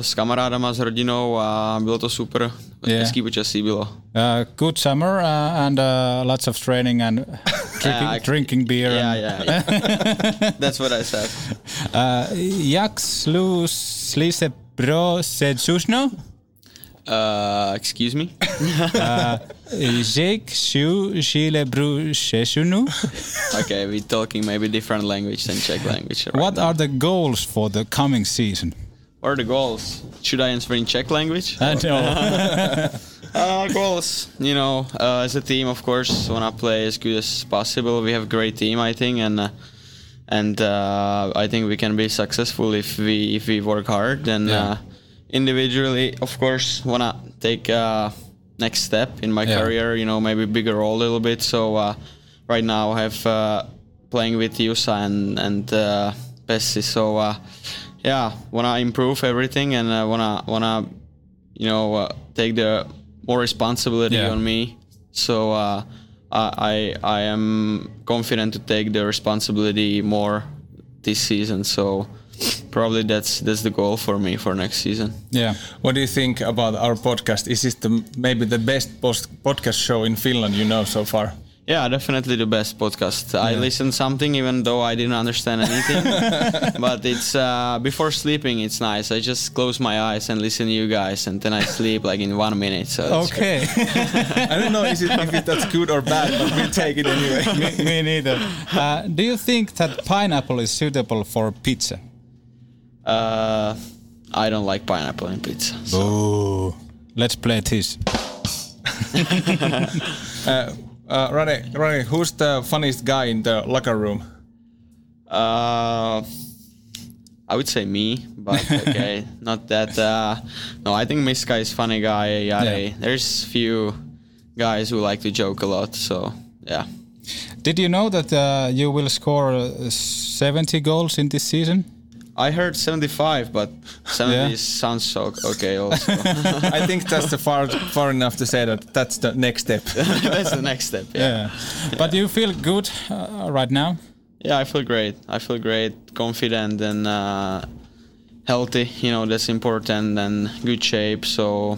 s kamarádama, s rodinou a bylo to super. Yeah. Hezký počasí bylo. Uh, good summer uh, and uh, lots of training and drinking, Uh, drinking beer. Yeah, and, yeah, yeah. That's what I said. Uh, jak slu slise bro sedzušno? Uh, excuse me? Jake shu shile bru sheshunu? okay, we're talking maybe different language than Czech language. right What now. are the goals for the coming season? What are the goals? Should I answer in Czech language? I know. Uh, goals, you know, uh, as a team, of course, want to play as good as possible. We have a great team, I think, and uh, and uh, I think we can be successful if we if we work hard. And Yeah. uh, individually, of course, want to take uh, next step in my Yeah. career. You know, maybe bigger role a little bit. So uh, right now, I have uh, playing with Jusa and and uh, Pessi. So uh, yeah, wanna improve everything and uh, wanna wanna you know uh, take the more responsibility Yeah. on me. So uh, I I am confident to take the responsibility more this season. So probably that's that's the goal for me for next season. yeah. What do you think about our podcast? Is this the, maybe the best post- podcast show in Finland you know so far? Yeah, definitely the best podcast. I listened something even though I didn't understand anything. but it's uh, before sleeping, it's nice. I just close my eyes and listen to you guys, and then I sleep like in one minute. So it's Okay. I don't know is it, if it, that's good or bad, but we'll take it anyway. me, me neither. Uh, do you think that pineapple is suitable for pizza? Uh, I don't like pineapple in pizza. Ooh. Let's play this. Uh, uh, Rane, Rane, who's the funniest guy in the locker room? Uh, I would say me, but okay, not that. Uh, no, I think Miska is funny guy. Yeah. There's few guys who like to joke a lot. So yeah. Did you know that uh, you will score uh, 70 goals in this season? I heard 75, but 70 Yeah. sounds so okay also. I think that's the far far enough to say that that's the next step. That's the next step. Yeah. Yeah. But you feel good uh, right now? Yeah, I feel great. I feel great, confident, and uh, healthy. You know, that's important and good shape. So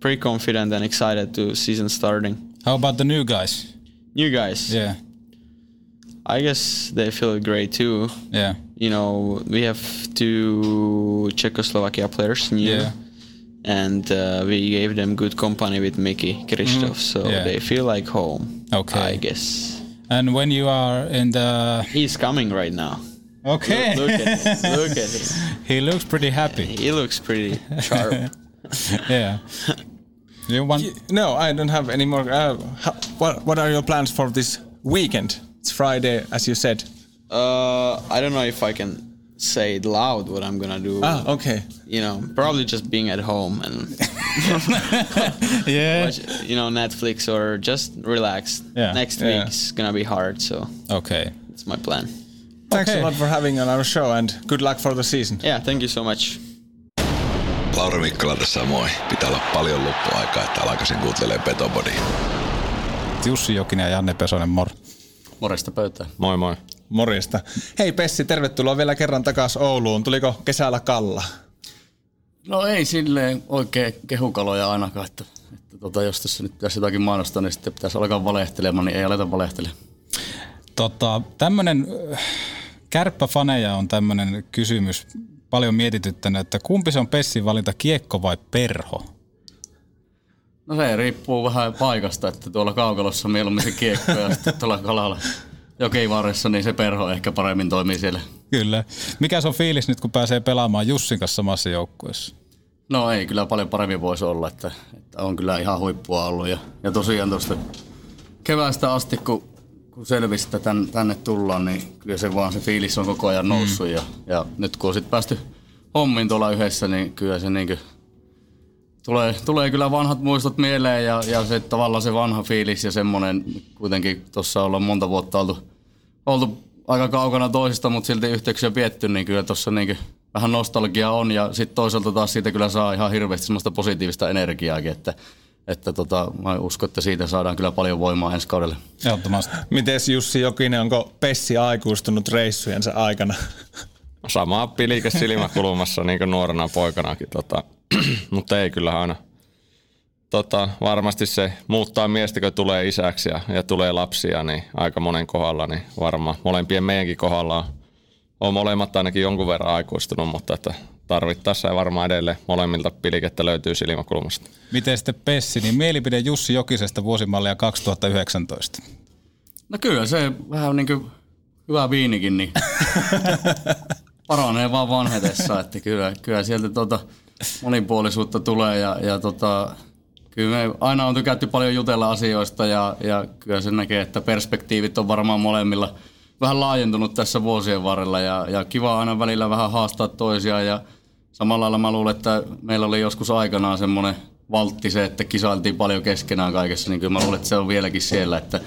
pretty confident and excited to season starting. How about the new guys? You guys, Yeah. I guess they feel great too. Yeah. You know, we have two Czechoslovakia players new. Yeah. And uh, we gave them good company with Mickey Krzysztof, so Mm. Yeah. they feel like home. Okay. I guess And when you are in the he's coming right now. Okay. Look at him. Look at him. he looks pretty happy. He looks pretty sharp. yeah. You want No, I don't have any more. Uh, ho- what What are your plans for this weekend? It's Friday, as you said. Uh, I don't know if I can say it loud what I'm gonna do. Ah, okay. You know, probably just being at home and Yeah. watch, you know, Netflix or just relax. Yeah. Next Yeah. week's gonna be hard, so Okay. that's my plan. Thanks Okay. a lot for having on our show, and good luck for the season. Yeah, thank you so much. Lauri Mikkola tässä moi. Pitää olla paljon loppuaikaa, että alkaisin kuuntelemaan Petobodia. Jussi Jokinen ja Janne Pesonen, mor. Morjesta pöytään. Moi moi. Morjesta. Hei Pessi, tervetuloa vielä kerran takaisin Ouluun. Tuliko kesällä kalla? No ei silleen oikein kehukaloja ainakaan, että, että tota, jos tässä nyt pitäisi jotakin mainostaa, niin sitten pitäisi alkaa valehtelemaan, niin ei aleta valehtelemaan. Tota, tämmönen äh, kärppäfaneja on tämmöinen kysymys paljon mietityttänyt, että kumpi se on Pessin valinta, kiekko vai perho? No se riippuu vähän paikasta, että tuolla kaukalossa mieluummin se kiekko ja sitten tuolla kalalla jokivarressa, niin se perho ehkä paremmin toimii siellä. Kyllä. Mikä se on fiilis nyt, kun pääsee pelaamaan Jussin kanssa samassa joukkueessa? No ei, kyllä paljon paremmin voisi olla, että, että on kyllä ihan huippua ollut. Ja, ja tosiaan tuosta keväästä asti, kun, kun selvisi, että tän, tänne tullaan, niin kyllä se vaan se fiilis on koko ajan noussut. Mm. Ja, ja nyt kun on sitten päästy hommiin tuolla yhdessä, niin kyllä se niin tulee, tulee kyllä vanhat muistot mieleen ja, ja se tavallaan se vanha fiilis ja semmoinen kuitenkin tuossa ollaan monta vuotta oltu, oltu aika kaukana toisista, mutta silti yhteyksiä pietty, niin kyllä tuossa niin vähän nostalgia on ja sitten toisaalta taas siitä kyllä saa ihan hirveästi semmoista positiivista energiaakin, että että tota, mä uskon, että siitä saadaan kyllä paljon voimaa ensi kaudelle. Ehdottomasti. Mites Jussi Jokinen, onko Pessi aikuistunut reissujensa aikana? Samaa pilike silmäkulmassa niin kuin nuorena poikanakin, tota, mutta ei kyllä aina. Tota, varmasti se muuttaa miestä, kun tulee isäksi ja, ja tulee lapsia, niin aika monen kohdalla, niin varmaan molempien meidänkin kohdalla on, on molemmat ainakin jonkun verran aikuistunut, mutta että tarvittaessa ja varmaan edelleen molemmilta pilikettä löytyy silmäkulmasta. Miten sitten Pessi, niin mielipide Jussi Jokisesta vuosimallia 2019? No kyllä se vähän niin kuin hyvä viinikin, niin paranee vaan vanhetessa, että kyllä, kyllä sieltä tuota monipuolisuutta tulee ja, ja tota, kyllä me aina on tykätty paljon jutella asioista ja, ja kyllä se näkee, että perspektiivit on varmaan molemmilla vähän laajentunut tässä vuosien varrella ja, ja kiva aina välillä vähän haastaa toisiaan ja samalla lailla mä luulen, että meillä oli joskus aikanaan semmoinen valtti se, että kisailtiin paljon keskenään kaikessa, niin kyllä mä luulen, että se on vieläkin siellä, että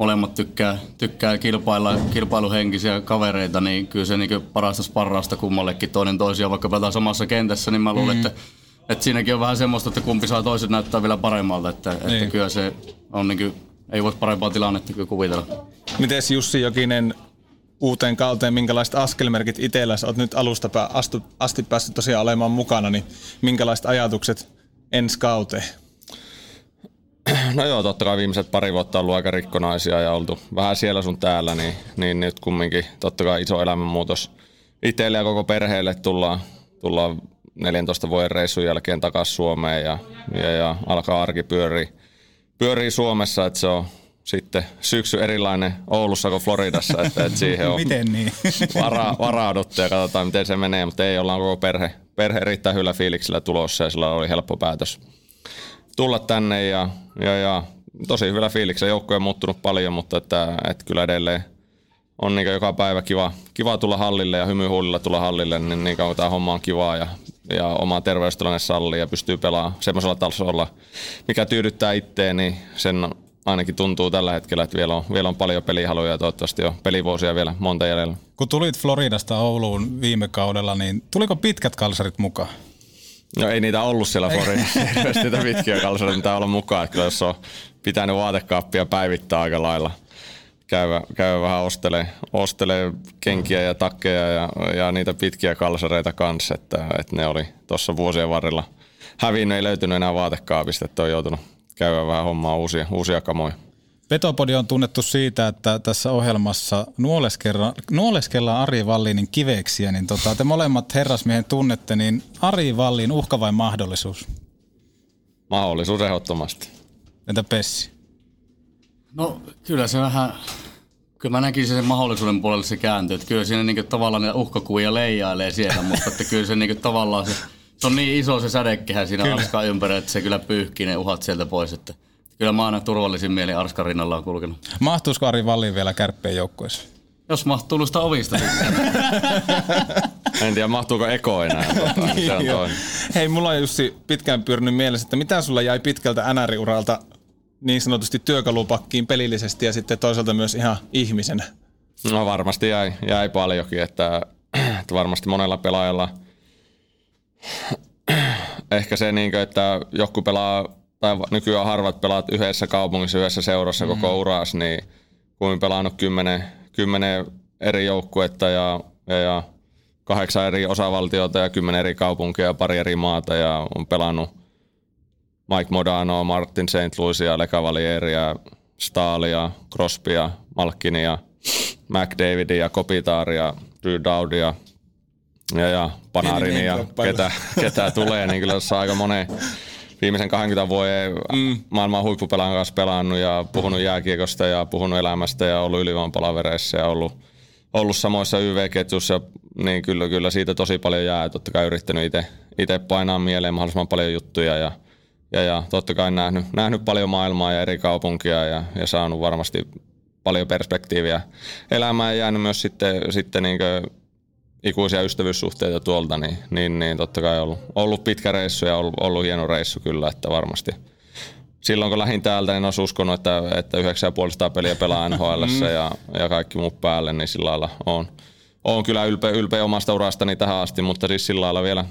molemmat tykkää, tykkää kilpailla, kilpailuhenkisiä kavereita, niin kyllä se niin parasta sparrausta kummallekin toinen toisia, vaikka pelataan samassa kentässä, niin mä luulen, mm. että, että siinäkin on vähän semmoista, että kumpi saa toiset näyttää vielä paremmalta, että, niin. että kyllä se on niin kuin, ei voisi parempaa tilannetta kyllä kuvitella. Miten Jussi Jokinen uuteen kauteen, minkälaiset askelmerkit itselläsi? Olet nyt alusta asti, asti päässyt tosiaan olemaan mukana, niin minkälaiset ajatukset ensi kauteen? No joo, totta kai viimeiset pari vuotta on ollut aika rikkonaisia ja oltu vähän siellä sun täällä, niin, niin nyt kumminkin totta kai iso elämänmuutos itselle ja koko perheelle tullaan, tullaan 14 vuoden reissun jälkeen takaisin Suomeen ja, ja, ja alkaa arki pyörii, pyörii Suomessa, että se on sitten syksy erilainen Oulussa kuin Floridassa, että, että siihen on miten niin? vara, varauduttu ja katsotaan miten se menee, mutta ei ollaan koko perhe, perhe erittäin hyvällä fiiliksellä tulossa ja sillä oli helppo päätös tulla tänne ja, ja, ja tosi hyvällä fiiliksellä. Joukko on muuttunut paljon, mutta että, että kyllä edelleen on niin joka päivä kiva, kiva tulla hallille ja hymyhuulilla tulla hallille, niin, niin kauan tämä homma on kivaa ja, ja oma terveystilanne sallii ja pystyy pelaamaan semmoisella tasolla, mikä tyydyttää itteen, niin sen ainakin tuntuu tällä hetkellä, että vielä on, vielä on paljon pelihaluja ja toivottavasti on pelivuosia vielä monta jäljellä. Kun tulit Floridasta Ouluun viime kaudella, niin tuliko pitkät kalsarit mukaan? No ei niitä ollut siellä Floridassa hirveästi niitä pitkiä kalsareita, mitä olla mukaan. Että jos on pitänyt vaatekaappia päivittää aika lailla. Käydä, käydä vähän ostelee, ostelee kenkiä ja takkeja ja, ja niitä pitkiä kalsareita kanssa, että, että ne oli tuossa vuosien varrella hävinnyt, ei löytynyt enää vaatekaapista, että on joutunut käydä vähän hommaa uusia, uusia kamoja. Petopodi on tunnettu siitä, että tässä ohjelmassa nuoleskellaan, nuoleskellaan Ari Vallinin kiveksiä, niin tota, te molemmat herrasmiehen tunnette, niin Ari Vallin uhka vai mahdollisuus? Mahdollisuus ehdottomasti. Entä Pessi? No kyllä se vähän, kyllä mä näkisin sen mahdollisuuden puolelle se kääntyy, että kyllä siinä niinku tavallaan niitä uhkakuvia leijailee siellä, mutta että kyllä se niinku tavallaan se, se on niin iso se sädekehä siinä Arskan ympärillä, että se kyllä pyyhkii ne uhat sieltä pois, että Kyllä mä aina turvallisin mieli Arskan rinnalla on kulkenut. Mahtuisiko Ari Vallin vielä kärppeen joukkueessa? Jos mahtuu tuosta ovista En tiedä, mahtuuko Eko enää. Tota, niin se on toinen. Hei, mulla on Jussi pitkään pyörinyt mielessä, että mitä sulla jäi pitkältä NR-uralta niin sanotusti työkalupakkiin pelillisesti ja sitten toisaalta myös ihan ihmisenä? No varmasti jäi, jäi paljonkin, että, että varmasti monella pelaajalla ehkä se, niin kuin, että joku pelaa tai nykyään harvat pelaat yhdessä kaupungissa, yhdessä seurassa mm-hmm. koko uras, niin kun pelannut kymmenen, kymmenen eri joukkuetta ja, ja, ja kahdeksan eri osavaltiota ja kymmenen eri kaupunkia ja pari eri maata ja on pelannut Mike Modano, Martin St. Louisia, Le Cavalieria, Staalia, Crosbya, Malkinia, McDavidia, Kopitaaria, Drew Dowdia ja, ja Panarini ja ketä, ketä tulee, niin kyllä tässä aika monen viimeisen 20 vuoden mm. maailman huippupelan kanssa pelannut ja puhunut jääkiekosta ja puhunut elämästä ja ollut ylivoimapalavereissa ja ollut, ollut samoissa YV-ketjussa, niin kyllä, kyllä siitä tosi paljon jää. Totta kai yrittänyt itse painaa mieleen mahdollisimman paljon juttuja ja, ja, ja totta kai nähnyt, nähnyt paljon maailmaa ja eri kaupunkia ja, ja saanut varmasti paljon perspektiiviä elämään ja jäänyt myös sitten, sitten niin ikuisia ystävyyssuhteita tuolta, niin, niin, niin totta kai ollut, ollut pitkä reissu ja ollut, ollut hieno reissu kyllä, että varmasti silloin kun lähdin täältä, niin olisi uskonut, että, että 9,5 peliä pelaa NHL ja, ja kaikki muut päälle, niin sillä lailla on, on kyllä ylpeä, ylpeä omasta urastani tähän asti, mutta siis sillä lailla vielä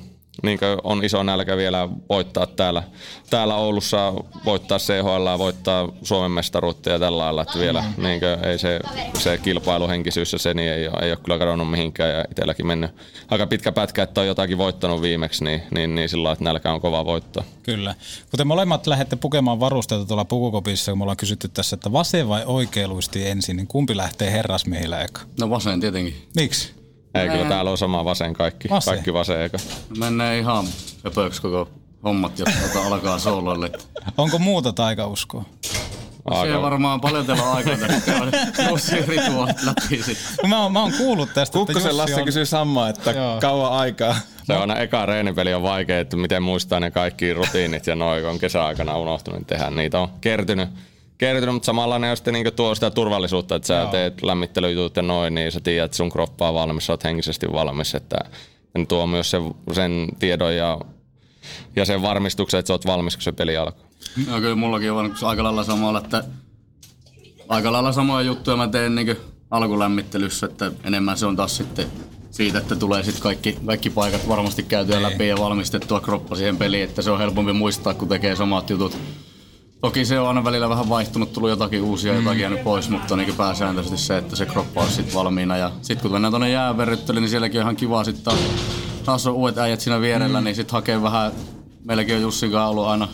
niin on iso nälkä vielä voittaa täällä, täällä Oulussa, voittaa CHL, voittaa Suomen mestaruutta ja tällä lailla, että vielä niin ei se, se kilpailuhenkisyys ja se niin ei, ole, ei ole kyllä kadonnut mihinkään ja itselläkin mennyt aika pitkä pätkä, että on jotakin voittanut viimeksi, niin, niin, niin sillä lailla, että nälkä on kova voittaa. Kyllä. Kuten molemmat lähdette pukemaan varusteita tuolla pukukopissa, kun me ollaan kysytty tässä, että vasen vai oikealuisti ensin, niin kumpi lähtee herrasmiehillä eka? No vasen tietenkin. Miksi? Ei, kyllä täällä on sama vasen kaikki. Vasen. Kaikki vasen eka. Menee ihan höpöksi koko hommat, jos tuota alkaa sooloille. Onko muuta taikauskoa? No, se varmaan paljon teillä aikaa Jussi rituaalit läpi sitten. Mä, oon, mä oon kuullut tästä, Kukkosen Lasse on... kysyy samaa, että Joo. kauan aikaa. Se on eka reenipeli on vaikea, että miten muistaa ne kaikki rutiinit ja noin, on kesäaikana unohtunut tehdä. Niitä on kertynyt kertynyt, mutta samalla ne sitten niinku tuo sitä turvallisuutta, että sä Joo. teet lämmittelyjutut ja noin, niin sä tiedät, että sun kroppa on valmis, sä oot henkisesti valmis, että ne tuo myös sen, sen tiedon ja, ja sen varmistuksen, että sä oot valmis, kun se peli alkaa. No kyllä mullakin on aika lailla samalla, että aika lailla samoja juttuja mä teen niin alkulämmittelyssä, että enemmän se on taas sitten siitä, että tulee sitten kaikki, kaikki paikat varmasti käytyä Ei. läpi ja valmistettua kroppa siihen peliin, että se on helpompi muistaa, kun tekee samat jutut Toki se on aina välillä vähän vaihtunut, tullut jotakin uusia, mm. jotakin jäänyt pois, mutta niin pääsääntöisesti se, että se kroppa on sitten valmiina. Ja sitten kun mennään tuonne jääverryttelyyn, niin sielläkin on ihan kiva sitten taas, taas on uudet äijät siinä vierellä, mm. niin sitten hakee vähän, meilläkin on Jussin kanssa ollut aina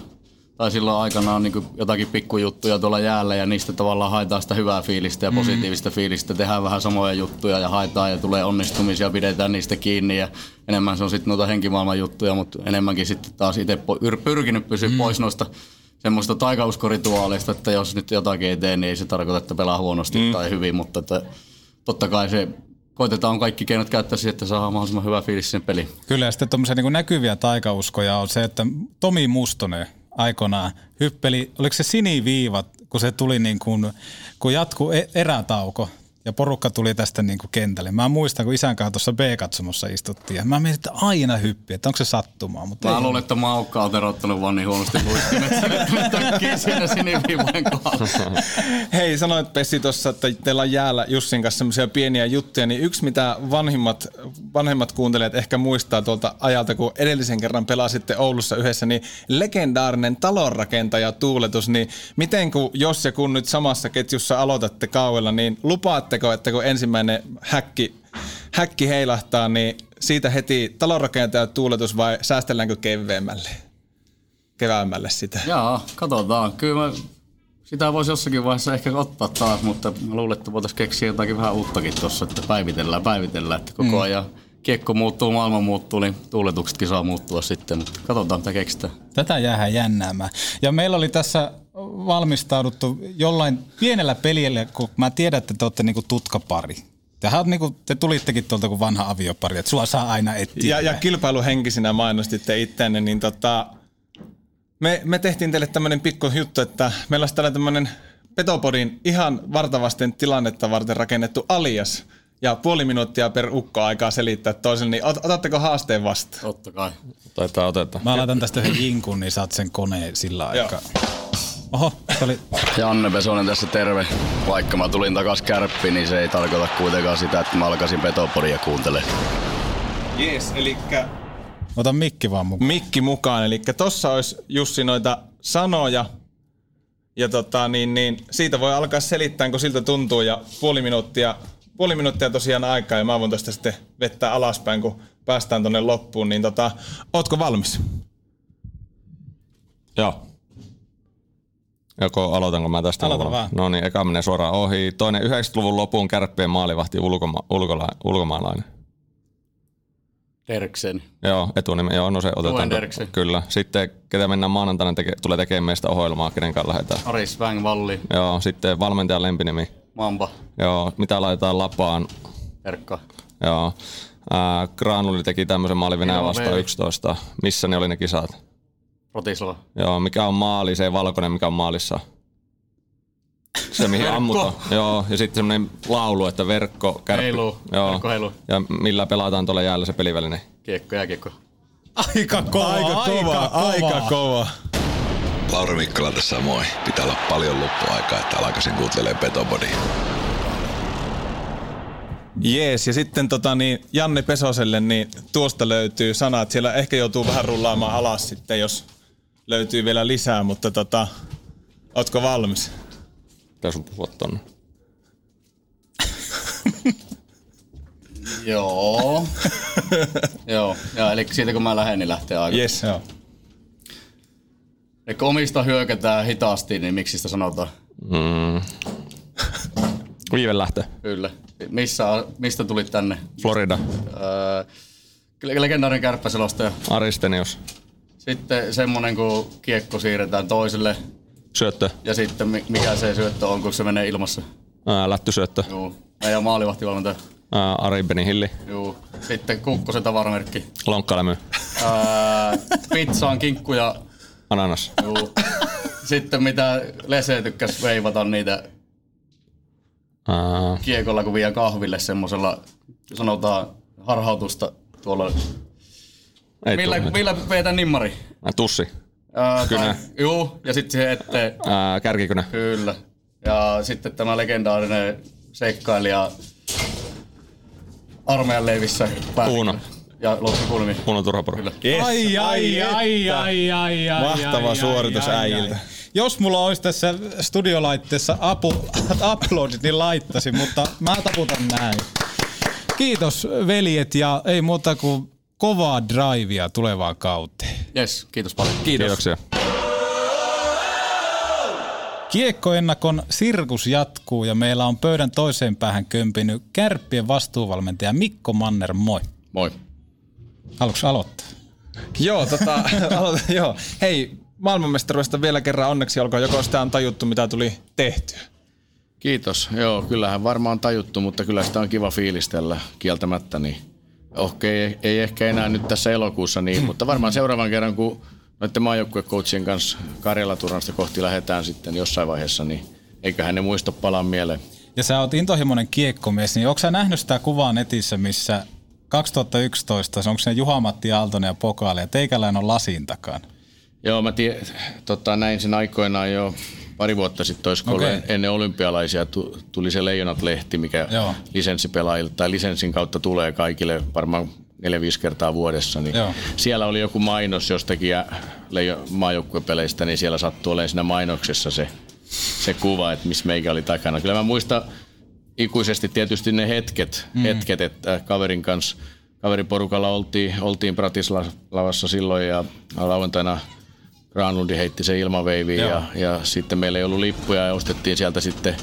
tai silloin aikanaan niin jotakin pikkujuttuja tuolla jäällä ja niistä tavallaan haetaan sitä hyvää fiilistä ja mm. positiivista fiilistä. Tehdään vähän samoja juttuja ja haetaan ja tulee onnistumisia, pidetään niistä kiinni ja enemmän se on sitten noita henkimaailman juttuja, mutta enemmänkin sitten taas itse pyrkinyt pysyä mm. pois noista semmoista taikauskorituaaleista, että jos nyt jotakin ei tee, niin ei se tarkoita, että pelaa huonosti mm. tai hyvin, mutta että totta kai se koitetaan kaikki keinot käyttää siihen, että saa mahdollisimman hyvä fiilis sen peli. Kyllä ja sitten tuommoisia niin näkyviä taikauskoja on se, että Tomi Mustonen aikanaan hyppeli, oliko se siniviivat, kun se tuli niin kuin, kun jatku e- erätauko, ja porukka tuli tästä niin kuin kentälle. Mä muistan, kun isän kanssa tuossa B-katsomossa istuttiin ja mä mietin, että aina hyppi, että onko se sattumaa. Mutta mä luulen, että Maukka on terottanut vaan niin huonosti luistimet siinä siniviivojen kohdalla. Hei, sanoit Pessi tuossa, että teillä on jäällä Jussin kanssa semmoisia pieniä juttuja, niin yksi mitä vanhimmat, vanhemmat kuuntelijat ehkä muistaa tuolta ajalta, kun edellisen kerran pelasitte Oulussa yhdessä, niin legendaarinen talonrakentaja tuuletus, niin miten kun jos ja kun nyt samassa ketjussa aloitatte kauella, niin lupaatte Uskotteko, että kun ensimmäinen häkki, häkki heilahtaa, niin siitä heti talonrakentajan tuuletus vai säästelläänkö keveämmälle? Keväämmälle sitä. Joo, katsotaan. Kyllä mä sitä voisi jossakin vaiheessa ehkä ottaa taas, mutta mä luulen, että voitaisiin keksiä jotakin vähän uuttakin tuossa, että päivitellään, päivitellään, että koko mm. ajan kiekko muuttuu, maailma muuttuu, niin tuuletuksetkin saa muuttua sitten, mutta katsotaan mitä keksitään. Tätä jäähän jännäämään. Ja meillä oli tässä valmistauduttu jollain pienellä pelillä, kun mä tiedän, että te olette niinku tutkapari. Tehän niinku, te tulittekin tuolta kuin vanha aviopari, että sua saa aina etsiä. Ja, ja kilpailuhenkisinä mainostitte itseänne, niin tota, me, me tehtiin teille tämmöinen pikku juttu, että meillä olisi tällainen tämmöinen Petopodin ihan vartavasten tilannetta varten rakennettu alias – ja puoli minuuttia per ukko aikaa selittää toiselle, niin ot- otatteko haasteen vastaan? Totta kai. Taitaa oteta. Mä laitan tästä yhden jinkun, niin saat sen koneen sillä aikaa. Oho, se oli... Janne Pesonen tässä terve. Vaikka mä tulin takas kärppiin, niin se ei tarkoita kuitenkaan sitä, että mä alkaisin Petopodia kuuntelemaan. Jees, eli Ota mikki vaan mukaan. Mikki mukaan, eli tossa olisi Jussi noita sanoja, ja tota, niin, niin, siitä voi alkaa selittää, kun siltä tuntuu, ja puoli minuuttia puoli minuuttia tosiaan aikaa ja mä voin tästä sitten vettää alaspäin, kun päästään tonne loppuun. Niin tota, ootko valmis? Joo. Joko aloitanko mä tästä? Aloita vaan. No niin, eka menee suoraan ohi. Toinen 90-luvun lopun kärppien maalivahti ulkoma- ulkola- ulkomaalainen. Derksen. Joo, etunimi. Joo, no se otetaan. Derksen. Kyllä. Sitten ketä mennään maanantaina teke- tulee tekemään meistä ohjelmaa, kenen kanssa lähdetään. Ari Svang Valli. Joo, sitten valmentajan lempinimi. Mamba. Joo, mitä laitetaan lapaan? Erkka. Joo. Ää, Granuli teki tämmöisen maalin Venäjä vastaan vei. 11. Missä ne oli ne kisat? Rotislava. Joo, mikä on maali, se valkoinen, mikä on maalissa? Se, mihin Verkko. ammutaan. Joo, ja sitten semmoinen laulu, että verkko, kärppi. Heilu. Joo. Verkko heilu. Ja millä pelataan tuolla jäällä se peliväline? Kiekko, jääkiekko. Aika kova, Aika kova, aika kova. Lauri Mikkola tässä moi. Pitää olla paljon loppuaikaa, että alkaisin kuuntelee Petopodi. Jees, ja sitten tota, niin Janne Pesoselle, niin tuosta löytyy sanat. Siellä ehkä joutuu vähän rullaamaan alas sitten, jos löytyy vielä lisää, mutta tota, ootko valmis? Mitä sun puhua tonne? Joo. Joo, ja eli siitä kun mä lähden, niin lähtee aika. Yes. Joo. Eli kun omista hyökätään hitaasti, niin miksi sitä sanotaan? Mm. Viive lähtö. Kyllä. Missä, mistä tulit tänne? Florida. Öö, legendaarinen kärppäselostaja. Aristenius. Sitten semmonen, kun kiekko siirretään toiselle. Syöttö. Ja sitten mi- mikä se syöttö on, kun se menee ilmassa. Ää, lättysyöttö. Joo. Meidän maalivahtivalmentaja. Ää, Ari Benihilli. Joo. Sitten Kukkosen tavaramerkki. Lonkkalämy. Ää, pizzaan kinkku ja Ananas. Joo. Sitten mitä Lese tykkäs veivata niitä Ää, kiekolla, kun vie kahville semmosella, sanotaan harhautusta tuolla. ei millä, millä veetään nimmari? Tussi. Ää, Kynä. tai- Juu, ja sitten siihen eteen. Ää, kärkikynä. Kyllä. Ja sitten tämä legendaarinen seikkailija armeijan leivissä. päällikkö. Uuno. Ja loppukulmi. Uno Turhapuro. Kyllä. Yes. Ai, ai, ai, ai, ai, ai, Mahtava ai, suoritus ai, ai, äijiltä. ai. Jos mulla olisi tässä studiolaitteessa apu, uploadit, niin laittaisin, mutta mä taputan näin. Kiitos veljet ja ei muuta kuin kovaa drivea tulevaan kauteen. Yes, kiitos paljon. Kiitoksia. Kiekkoennakon sirkus jatkuu ja meillä on pöydän toiseen päähän kömpinyt kärppien vastuuvalmentaja Mikko Manner, moi. Moi. Haluatko aloittaa? Joo, tota, aloita, joo. Hei, maailmanmestaruudesta vielä kerran onneksi olkoon, joko sitä on tajuttu, mitä tuli tehtyä. Kiitos. Joo, kyllähän varmaan tajuttu, mutta kyllä sitä on kiva fiilistellä kieltämättä. Niin. Okei, ei, ei ehkä enää nyt tässä elokuussa niin, mutta varmaan seuraavan kerran, kun noiden maajoukkuecoachien kanssa Karjala-turnasta kohti lähdetään sitten jossain vaiheessa, niin eiköhän ne muisto palaa mieleen. Ja sä oot intohimoinen kiekkomies, niin onko sä nähnyt sitä kuvaa netissä, missä 2011, se onko se Juha-Matti Aaltonen ja Pokaali ja teikäläinen on lasin takana? Joo, mä tie, tota, näin sen aikoinaan jo pari vuotta sitten, olisiko okay. ennen olympialaisia, tu- tuli se Leijonat-lehti, mikä Joo. lisenssipelaajille tai lisenssin kautta tulee kaikille varmaan neljä viisi kertaa vuodessa. Niin Joo. siellä oli joku mainos jostakin maajoukkuepeleistä, niin siellä sattui olemaan siinä mainoksessa se, se kuva, että missä meikä oli takana. Kyllä mä muistan ikuisesti tietysti ne hetket, Mm. hetket että kaverin kanssa kaveriporukalla oltiin, oltiin Bratislavassa silloin ja lauantaina Granlundi heitti sen ilmaveiviin ja, ja sitten meillä ei ollut lippuja ja ostettiin sieltä sitten,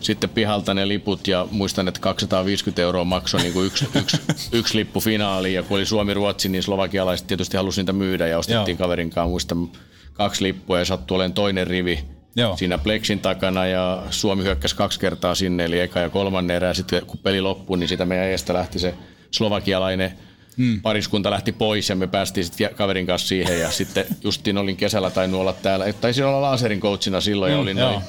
sitten pihalta ne liput ja muistan, että 250 euroa maksoi niin kuin yksi, yksi, yksi lippu finaaliin ja kun oli Suomi-Ruotsi, niin slovakialaiset tietysti halusi niitä myydä ja ostettiin Joo. kaverin kanssa muistan kaksi lippua ja sattui olemaan toinen rivi Joo. siinä Plexin takana ja Suomi hyökkäsi kaksi kertaa sinne, eli eka ja kolmannen erää. Sitten kun peli loppui, niin sitä meidän eestä lähti se slovakialainen Mm. pariskunta lähti pois ja me päästiin sitten kaverin kanssa siihen ja sitten justiin olin kesällä tainnut olla täällä, taisin olla laserin coachina silloin ja Mm, olin joo. noin,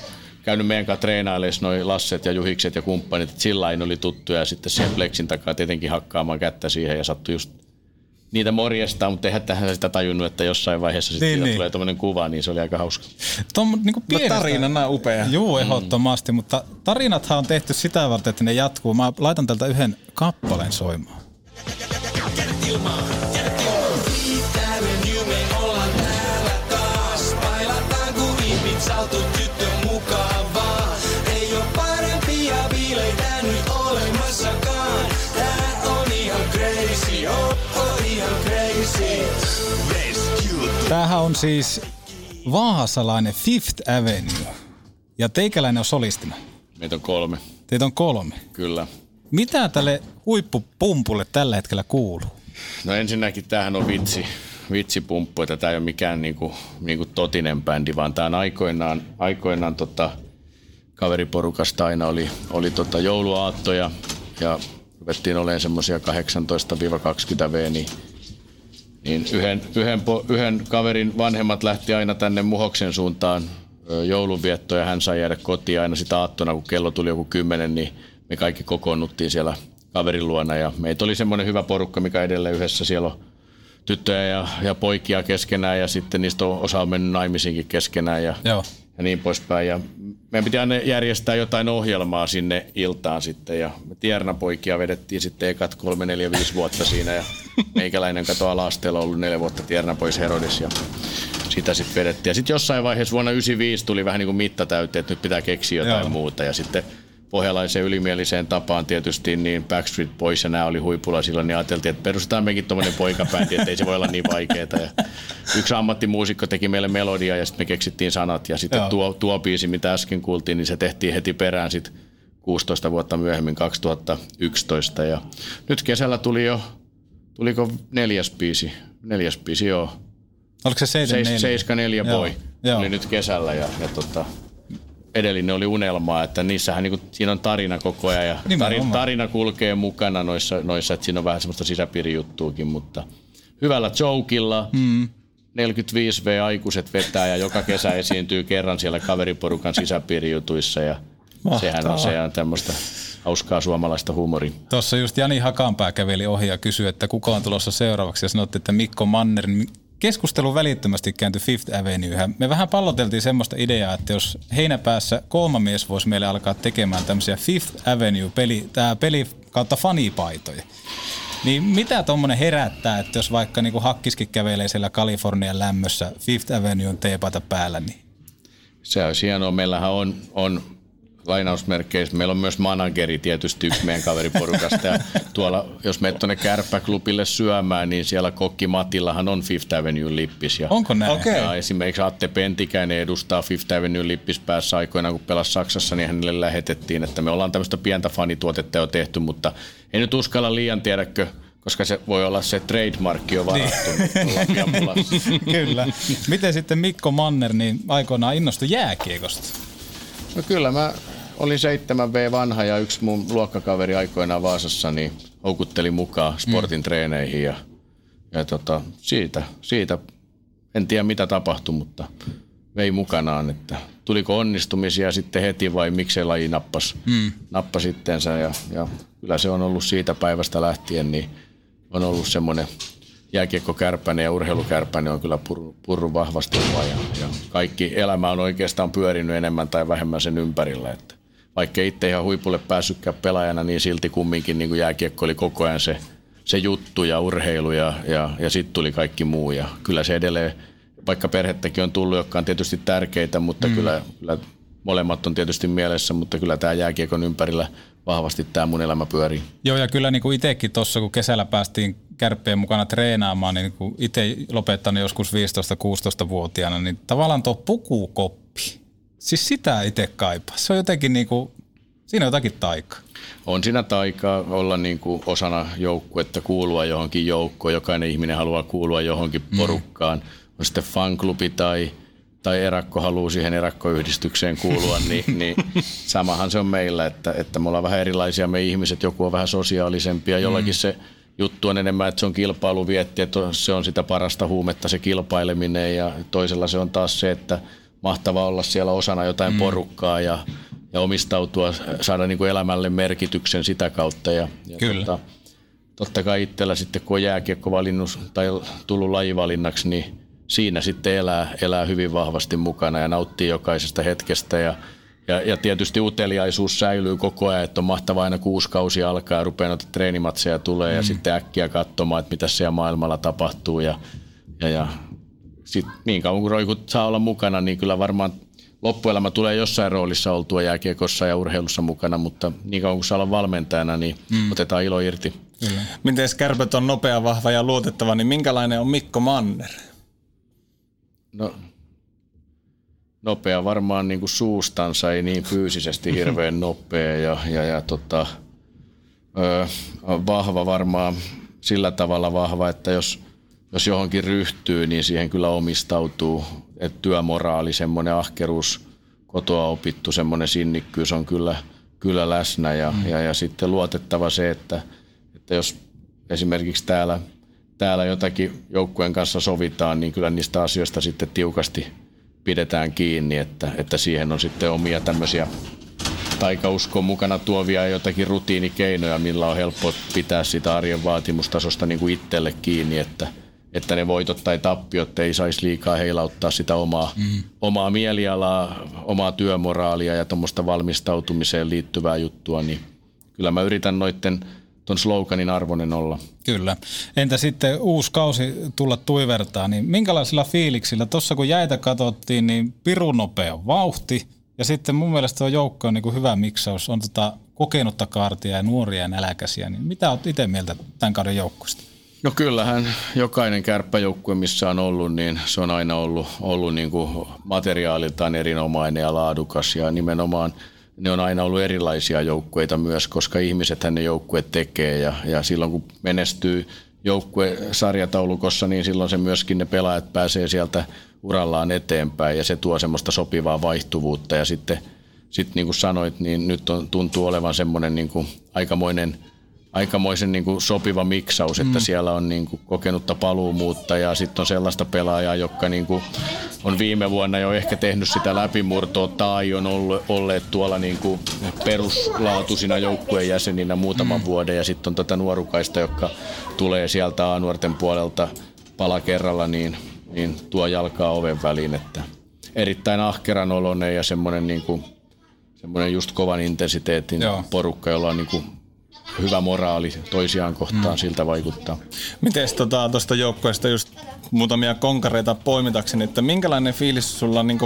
käynyt meidän kanssa treenailemaan noin Lasset ja Juhikset ja kumppanit, että sillä oli tuttuja ja sitten siihen Plexin takaa tietenkin hakkaamaan kättä siihen ja sattui just niitä morjestaan, mutta eihän tähän sitä tajunnut, että jossain vaiheessa sitten Niin, niin, niin. tulee tämmöinen kuva, niin se oli aika hauska. Tuo on niinku No pienestä- tarinana upea. Juu, ehdottomasti, mutta tarinathan on tehty sitä varten, että ne jatkuu. Mä laitan tältä yhden kappaleen soimaan. Bailataan Tämähän on siis vaasalainen Fifth Avenue. Ja teikäläinen on solistina. Meitä on kolme. Teitä on kolme. Kyllä. Mitä tälle huippupumpulle tällä hetkellä kuuluu? No ensinnäkin tämähän on vitsi, vitsipumppu, että tämä ei ole mikään niinku, niinku totinen bändi, vaan tämä on aikoinaan, aikoinaan tota, kaveriporukasta aina oli, oli tota jouluaattoja ja ruvettiin olemaan semmoisia 18-20 V, niin, niin yhden, yhden, yhden kaverin vanhemmat lähti aina tänne Muhoksen suuntaan joulunviettoon ja hän sai jäädä kotiin aina sitä aattona, kun kello tuli joku kymmenen, niin me kaikki kokoonnuttiin siellä kaverin luona ja meitä oli semmoinen hyvä porukka, mikä edelleen yhdessä siellä on tyttöjä ja, ja poikia keskenään ja sitten niistä on osa on mennyt naimisiinkin keskenään ja, Joo. Ja niin poispäin. Ja meidän piti aina järjestää jotain ohjelmaa sinne iltaan sitten ja me Tierna-poikia vedettiin sitten ekat kolme, neljä, viisi vuotta siinä ja meikäläinen kato ala-asteella ollut neljä vuotta Tierna-pois Herodis ja sitä sitten vedettiin. Ja sitten jossain vaiheessa vuonna 95 tuli vähän niin kuin mitta täyteen, että nyt pitää keksiä jotain Joo. muuta ja sitten pohjalaiseen ylimieliseen tapaan tietysti, niin Backstreet Boys ja nämä oli huipulla silloin, niin ajateltiin, että perustetaan mekin tuommoinen poikabändi, että ei se voi olla niin vaikeaa. Ja yksi ammattimuusikko teki meille melodia ja sitten me keksittiin sanat ja sitten Joo. tuo, tuo biisi, mitä äsken kuultiin, niin se tehtiin heti perään sitten 16 vuotta myöhemmin 2011 ja nyt kesällä tuli jo, tuliko neljäs biisi, neljäs biisi joo, Oliko se 74? 74 Joo. boy Joo. oli nyt kesällä ja, ja tota, edellinen oli unelmaa, että niissähän niinku, siinä on tarina koko ajan ja tarina, tarina kulkee mukana noissa, noissa, että siinä on vähän semmoista sisäpiirijuttuukin, mutta hyvällä jokilla, Mm. 45V aikuiset vetää ja joka kesä esiintyy kerran siellä kaveriporukan sisäpiirijutuissa ja sehän on, Mahtavaa. se on tämmöistä hauskaa suomalaista huumoria. Tuossa just Jani Hakanpää käveli ohi ja kysyi, että kuka on tulossa seuraavaksi ja sanoitte, että Mikko Manner. Keskustelu välittömästi kääntyi Fifth Avenuehän. Me vähän palloteltiin semmoista ideaa, että jos heinäpäässä Koomamies voisi meille alkaa tekemään tämmöisiä Fifth Avenue peli, tää peli kautta fanipaitoja. Niin mitä tuommoinen herättää, että jos vaikka niinku hakkiskin kävelee siellä Kalifornian lämmössä Fifth Avenuen teepaita päällä, niin Se olisi hienoa. Meillähän on, on lainausmerkkeissä, meillä on myös manageri tietysti yksi meidän kaveriporukasta. Ja tuolla, jos menet tuonne Kärppäklubille syömään, niin siellä kokki Matillahan on Fifth Avenue lippis. Ja, Onko näin? Okay. Ja esimerkiksi Atte Pentikäinen edustaa Fifth Avenue lippis päässä aikoinaan, kun pelasi Saksassa, niin hänelle lähetettiin, että me ollaan tämmöistä pientä fanituotetta jo tehty, mutta ei nyt uskalla liian tiedäkö, koska se voi olla se trademarkki jo varattu. Niin. pian pulassa. Kyllä. Miten sitten Mikko Manner niin aikoinaan innostui jääkiekosta? No kyllä, mä olin 7V vanha ja yksi mun luokkakaveri aikoinaan Vaasassa niin houkutteli mukaan sportin mm. treeneihin ja, ja tota, siitä, siitä en tiedä mitä tapahtui, mutta vei mukanaan, että tuliko onnistumisia sitten heti vai miksei laji nappas, Mm. nappasi itteensä ja, ja kyllä se on ollut siitä päivästä lähtien, niin on ollut semmoinen jääkiekkokärpäinen ja urheilukärpäinen on kyllä purru, purru vahvasti mua ja, ja kaikki elämä on oikeastaan pyörinyt enemmän tai vähemmän sen ympärillä, että vaikka itse ihan huipulle päässytkään pelaajana, niin silti kumminkin niin kuin jääkiekko oli koko ajan se, se juttu ja urheilu ja, ja, ja sitten tuli kaikki muu ja kyllä se edelleen, vaikka perhettäkin on tullut, jotka on tietysti tärkeitä, mutta mm. kyllä, kyllä molemmat on tietysti mielessä, mutta kyllä tämä jääkiekon ympärillä vahvasti tämä mun elämä pyörii. Joo, ja kyllä niin kuin itsekin tuossa, kun kesällä päästiin kärppien mukana treenaamaan, niin kun itse lopettanut joskus 15-16-vuotiaana, niin tavallaan tuo pukukoppi, siis sitä itse kaipaa. Se on jotenkin niin kuin, siinä on jotakin taikaa. On siinä taikaa olla niin kuin osana joukkuetta, kuulua johonkin joukkoon. Jokainen ihminen haluaa kuulua johonkin porukkaan. On sitten fanklubi tai, tai erakko haluaa siihen erakkoyhdistykseen kuulua, niin, niin samahan se on meillä, että, että me ollaan vähän erilaisia me ihmiset. Joku on vähän sosiaalisempia, jollakin se juttu on enemmän, että se on kilpailuvietti, että se on sitä parasta huumetta se kilpaileminen ja toisella se on taas se, että mahtava olla siellä osana jotain mm. porukkaa ja, ja omistautua, saada niin kuin elämälle merkityksen sitä kautta. Ja, ja Kyllä. Tota, totta kai itsellä sitten, kun on jääkiekko valinnut tai tullut lajivalinnaksi, niin siinä sitten elää, elää hyvin vahvasti mukana ja nauttii jokaisesta hetkestä ja ja, ja tietysti uteliaisuus säilyy koko ajan, että on mahtavaa aina kuusi kausi alkaa ja rupeaa noita treenimatseja tulee mm. ja sitten äkkiä katsomaan, että mitä siellä maailmalla tapahtuu ja, ja, ja sitten niin kauan kun roikut saa olla mukana, niin kyllä varmaan loppuelämä tulee jossain roolissa oltua jääkiekossa ja urheilussa mukana, mutta niin kauan kun saa olla valmentajana, niin mm. otetaan ilo irti. Miten kärpät on nopea, vahva ja luotettava, niin minkälainen on Mikko Manner? No, nopea varmaan niin kuin suustansa, ei niin fyysisesti hirveän nopea ja, ja, ja tota, ö, vahva varmaan sillä tavalla vahva, että jos, jos johonkin ryhtyy, niin siihen kyllä omistautuu. että työmoraali, semmoinen ahkeruus, kotoa opittu semmoinen sinnikkyys on kyllä, kyllä läsnä ja, mm. ja, ja sitten luotettava se, että, että jos esimerkiksi täällä, täällä jotakin joukkueen kanssa sovitaan, niin kyllä niistä asioista sitten tiukasti pidetään kiinni, että, että siihen on sitten omia tämmöisiä taikauskon mukana tuovia jotakin rutiinikeinoja, millä on helppo pitää sitä arjen vaatimustasosta niin kuin itselle kiinni, että, että ne voitot tai tappiot ei saisi liikaa heilauttaa sitä omaa, mm. omaa mielialaa, omaa työmoraalia ja tuommoista valmistautumiseen liittyvää juttua, niin kyllä mä yritän noitten ton sloganin arvoinen olla. Kyllä. Entä sitten uusi kausi tulla tuivertaa, niin minkälaisilla fiiliksillä? Tuossa kun jäitä katsottiin, niin pirun nopea vauhti ja sitten mun mielestä tuo joukko on niin kuin hyvä miksaus, on tota kokenutta kaartia ja nuoria ja näläkäsiä, niin mitä olet itse mieltä tämän kauden joukkueesta? No kyllähän jokainen kärppäjoukkue, missä on ollut, niin se on aina ollut, ollut niin kuin materiaaliltaan erinomainen ja laadukas. Ja nimenomaan – ne on aina ollut erilaisia joukkueita myös, koska ihmisethän ne joukkueet tekee. Ja, ja silloin kun menestyy joukkue sarjataulukossa, niin silloin se myöskin ne pelaajat pääsee sieltä urallaan eteenpäin. Ja se tuo semmoista sopivaa vaihtuvuutta. Ja sitten sit niin kuin sanoit, niin nyt on, tuntuu olevan semmoinen niin kuin aikamoinen – aikamoisen niin kuin sopiva miksaus, että mm. siellä on niin kuin kokenutta paluumuutta ja sitten on sellaista pelaajaa, joka niin kuin on viime vuonna jo ehkä tehnyt sitä läpimurtoa tai on ollut, olleet tuolla niin kuin peruslaatuisina joukkueen jäseninä muutaman mm. vuoden ja sitten on tätä nuorukaista, joka tulee sieltä A-nuorten puolelta pala kerralla, niin, niin tuo jalkaa oven väliin, että erittäin ahkeran oloinen ja semmoinen niin kuin, semmoinen just kovan intensiteetin Joo. porukka, jolla on niin kuin hyvä moraali toisiaan kohtaan mm. siltä vaikuttaa. Miten tuosta tota, joukkueesta just muutamia konkareita poimitakseni, että minkälainen fiilis sulla on niin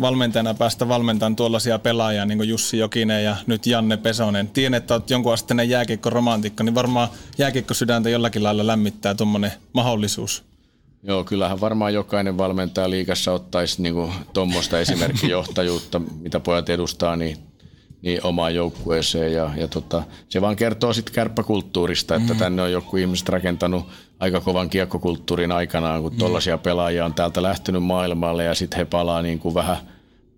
valmentajana päästä valmentamaan tuollaisia pelaajia, niin kuin Jussi Jokinen ja nyt Janne Pesonen. Tiedän, että olet jonkun asteinen jääkiekko-romantikko, niin varmaan jääkiekko-sydäntä jollakin lailla lämmittää tuommoinen mahdollisuus. Joo, kyllähän varmaan jokainen valmentaja liikassa ottaisi niin tuommoista esimerkkijohtajuutta, mitä pojat edustaa, niin niin omaan joukkueeseen. Ja, ja tota, se vaan kertoo sitten kärppäkulttuurista, että mm. tänne on joku ihmiset rakentanut aika kovan kiekkokulttuurin aikanaan, kun mm. pelaajia on täältä lähtenyt maailmalle ja sitten he palaa niin kuin vähän,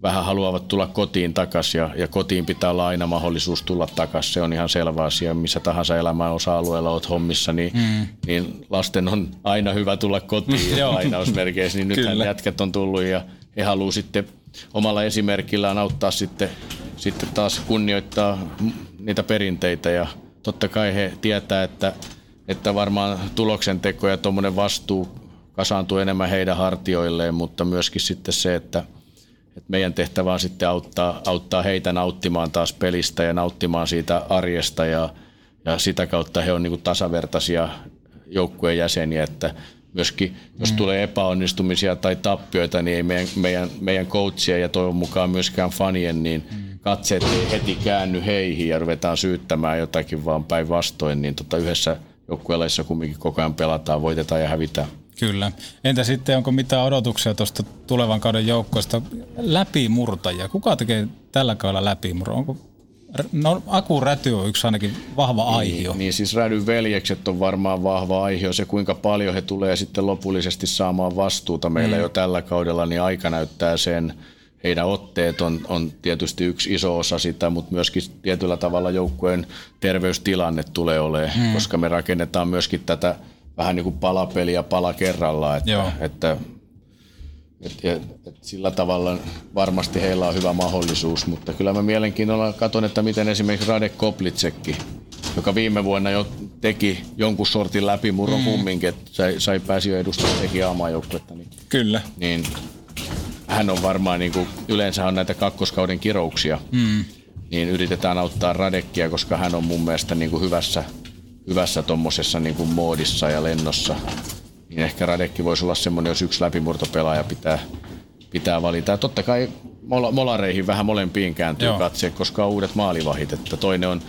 vähän haluavat tulla kotiin takaisin ja, ja kotiin pitää olla aina mahdollisuus tulla takaisin. Se on ihan selvä asia, missä tahansa elämän osa-alueella olet hommissa, niin, mm. niin lasten on aina hyvä tulla kotiin lainausmerkeissä. Niin nythän jätkät on tullut ja he haluaa sitten omalla esimerkillään auttaa sitten sitten taas kunnioittaa niitä perinteitä. Ja totta kai he tietää, että, että varmaan tuloksen teko ja tuommoinen vastuu kasaantuu enemmän heidän hartioilleen, mutta myöskin sitten se, että, että meidän tehtävä on sitten auttaa, auttaa heitä nauttimaan taas pelistä ja nauttimaan siitä arjesta ja, ja sitä kautta he on niin tasavertaisia joukkueen jäseniä, että myöskin jos mm. tulee epäonnistumisia tai tappioita, niin ei meidän, meidän, meidän coachia ja toivon mukaan myöskään fanien, niin mm katseet ei heti käänny heihin ja ruvetaan syyttämään jotakin, vaan päinvastoin, niin tota yhdessä joukkueessa kumminkin koko ajan pelataan, voitetaan ja hävitään. Kyllä. Entä sitten, onko mitään odotuksia tuosta tulevan kauden joukkoista läpimurtajia? Kuka tekee tällä kaudella läpimurro? Onko No Aku Räty on yksi ainakin vahva niin, aihio. Niin, niin siis Rädyn veljekset on varmaan vahva aihio. Se kuinka paljon he tulee sitten lopullisesti saamaan vastuuta meillä mm. jo tällä kaudella, niin aika näyttää sen – heidän otteet on, on tietysti yksi iso osa sitä, mutta myöskin tietyllä tavalla joukkueen terveystilanne tulee olemaan, hmm. koska me rakennetaan myöskin tätä vähän niin kuin palapeliä pala kerrallaan, että, että et, et, et sillä tavalla varmasti heillä on hyvä mahdollisuus, mutta kyllä mä mielenkiinnolla katson, että miten esimerkiksi Radek Koplitsekki, joka viime vuonna jo teki jonkun sortin läpimurron mm. kumminkin, että sai, sai pääsi jo edustamaan teki aamajoukkuetta. Niin, kyllä. Niin hän on varmaan, niin kuin, yleensä on näitä kakkoskauden kirouksia, mm. niin yritetään auttaa Radekkia, koska hän on mun mielestä niin kuin hyvässä, hyvässä tommosessa niin kuin moodissa ja lennossa. Niin ehkä Radekki voisi olla semmoinen, jos yksi läpimurtopelaaja pitää, pitää valita. Ja totta kai molareihin vähän molempiin kääntyy Joo. katse, koska on uudet maalivahit. Että toinen on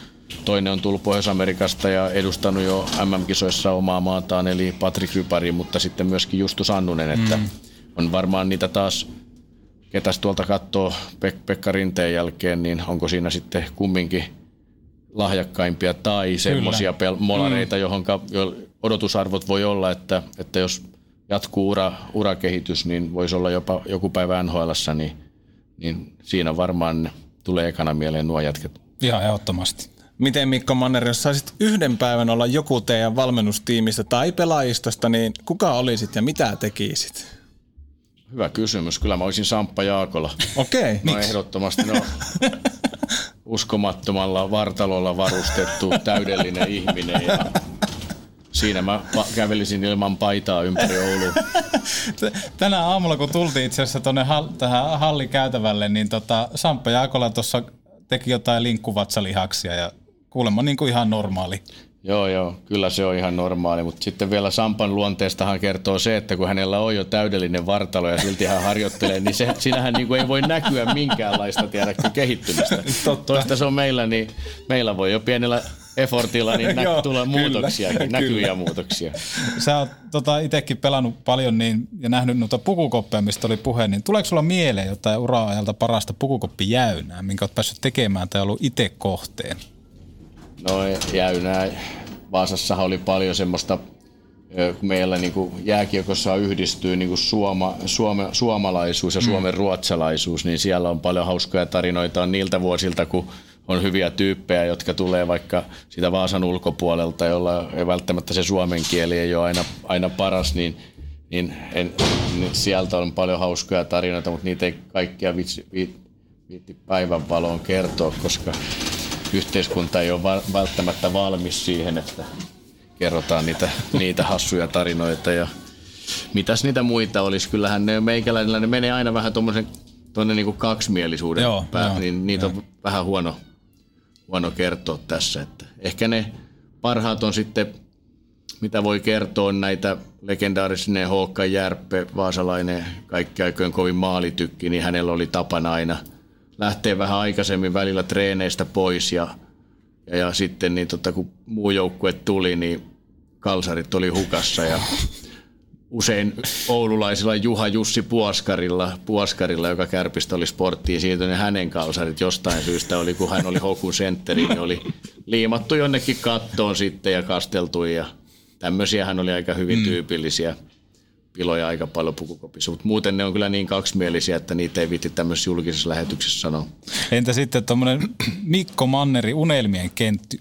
Toinen on tullut Pohjois-Amerikasta ja edustanut jo MM-kisoissa omaa maataan, eli Patrick Rypari, mutta sitten myöskin Justus Annunen, että mm on varmaan niitä taas, ketäs tuolta katsoo Pek- Pekka Rinteen jälkeen, niin onko siinä sitten kumminkin lahjakkaimpia tai semmoisia pel- molareita, mm. johon odotusarvot voi olla, että, että jos jatkuu ura, urakehitys, niin voisi olla jopa joku päivä nhl niin, niin siinä varmaan tulee ekana mieleen nuo jätket. Ihan ehdottomasti. Miten Mikko Manner, jos saisit yhden päivän olla joku teidän valmennustiimistä tai pelaajistosta, niin kuka olisit ja mitä tekisit? Hyvä kysymys. Kyllä mä olisin Samppa Jaakola. Okei. Okay. No ehdottomasti. No, uskomattomalla vartalolla varustettu täydellinen ihminen ja siinä mä kävelisin ilman paitaa ympäri Oulua. Tänä aamulla, kun tultiin itse asiassa tuonne hall, tähän hallikäytävälle, niin tota, Samppa Jaakola tuossa teki jotain linkkuvatsalihaksia ja kuulemma niin kuin ihan normaali. Joo, joo, kyllä se on ihan normaali, mutta sitten vielä Sampan luonteestahan kertoo se, että kun hänellä on jo täydellinen vartalo ja silti hän harjoittelee, niin se, siinähän niin kuin ei voi näkyä minkäänlaista tiedäkö, kehittymistä. Totta. Toista se on meillä, niin meillä voi jo pienellä effortilla niin nä- Joo, tulla muutoksia, näkyviä muutoksia. Sä oot tota, itsekin pelannut paljon niin, ja nähnyt noita pukukoppeja, mistä oli puhe, niin tuleeko sulla mieleen jotain ura-ajalta parasta pukukoppijäynää, minkä oot päässyt tekemään tai ollut itse kohteen? No jäynää. Vaasassahan oli paljon semmoista, kun meillä niin kuin jääkiekossa yhdistyy niin kuin suoma, suome, suomalaisuus ja mm. suomen ruotsalaisuus, niin siellä on paljon hauskoja tarinoita on niiltä vuosilta, kun on hyviä tyyppejä, jotka tulee vaikka sitä Vaasan ulkopuolelta, jolla ei välttämättä se suomen kieli ei ole aina, aina paras, niin, niin, en, niin sieltä on paljon hauskoja tarinoita, mutta niitä ei kaikkia vitsi, viitti päivänvaloon kertoa, koska yhteiskunta ei ole välttämättä valmis siihen, että kerrotaan niitä, niitä hassuja tarinoita ja mitäs niitä muita olisi. Kyllähän ne meikäläisillä ne menee aina vähän tuommoisen tuonne niinku kaksimielisuuden joo, pää, joo, niin niitä joo. on vähän huono, huono kertoa tässä. Että ehkä ne parhaat on sitten, mitä voi kertoa, näitä legendaarisen Håkan Järppe, vaasalainen, kaikki aikojen kovin maalitykki, niin hänellä oli tapana aina – lähtee vähän aikaisemmin välillä treeneistä pois ja, ja, ja sitten niin tota, kun muu joukkue tuli, niin kalsarit oli hukassa ja usein oululaisilla Juha Jussi Puoskarilla, Puoskarilla joka kärpistä oli sporttiin siirtynyt, niin hänen kalsarit jostain syystä oli, kun hän oli Hokun sentteri, niin oli liimattu jonnekin kattoon sitten ja kasteltu ja tämmöisiä hän oli aika hyvin mm. tyypillisiä piloja aika paljon pukukopissa, mutta muuten ne on kyllä niin kaksimielisiä, että niitä ei viitti tämmöisessä julkisessa lähetyksessä sanoa. Entä sitten tuommoinen Mikko Manneri unelmien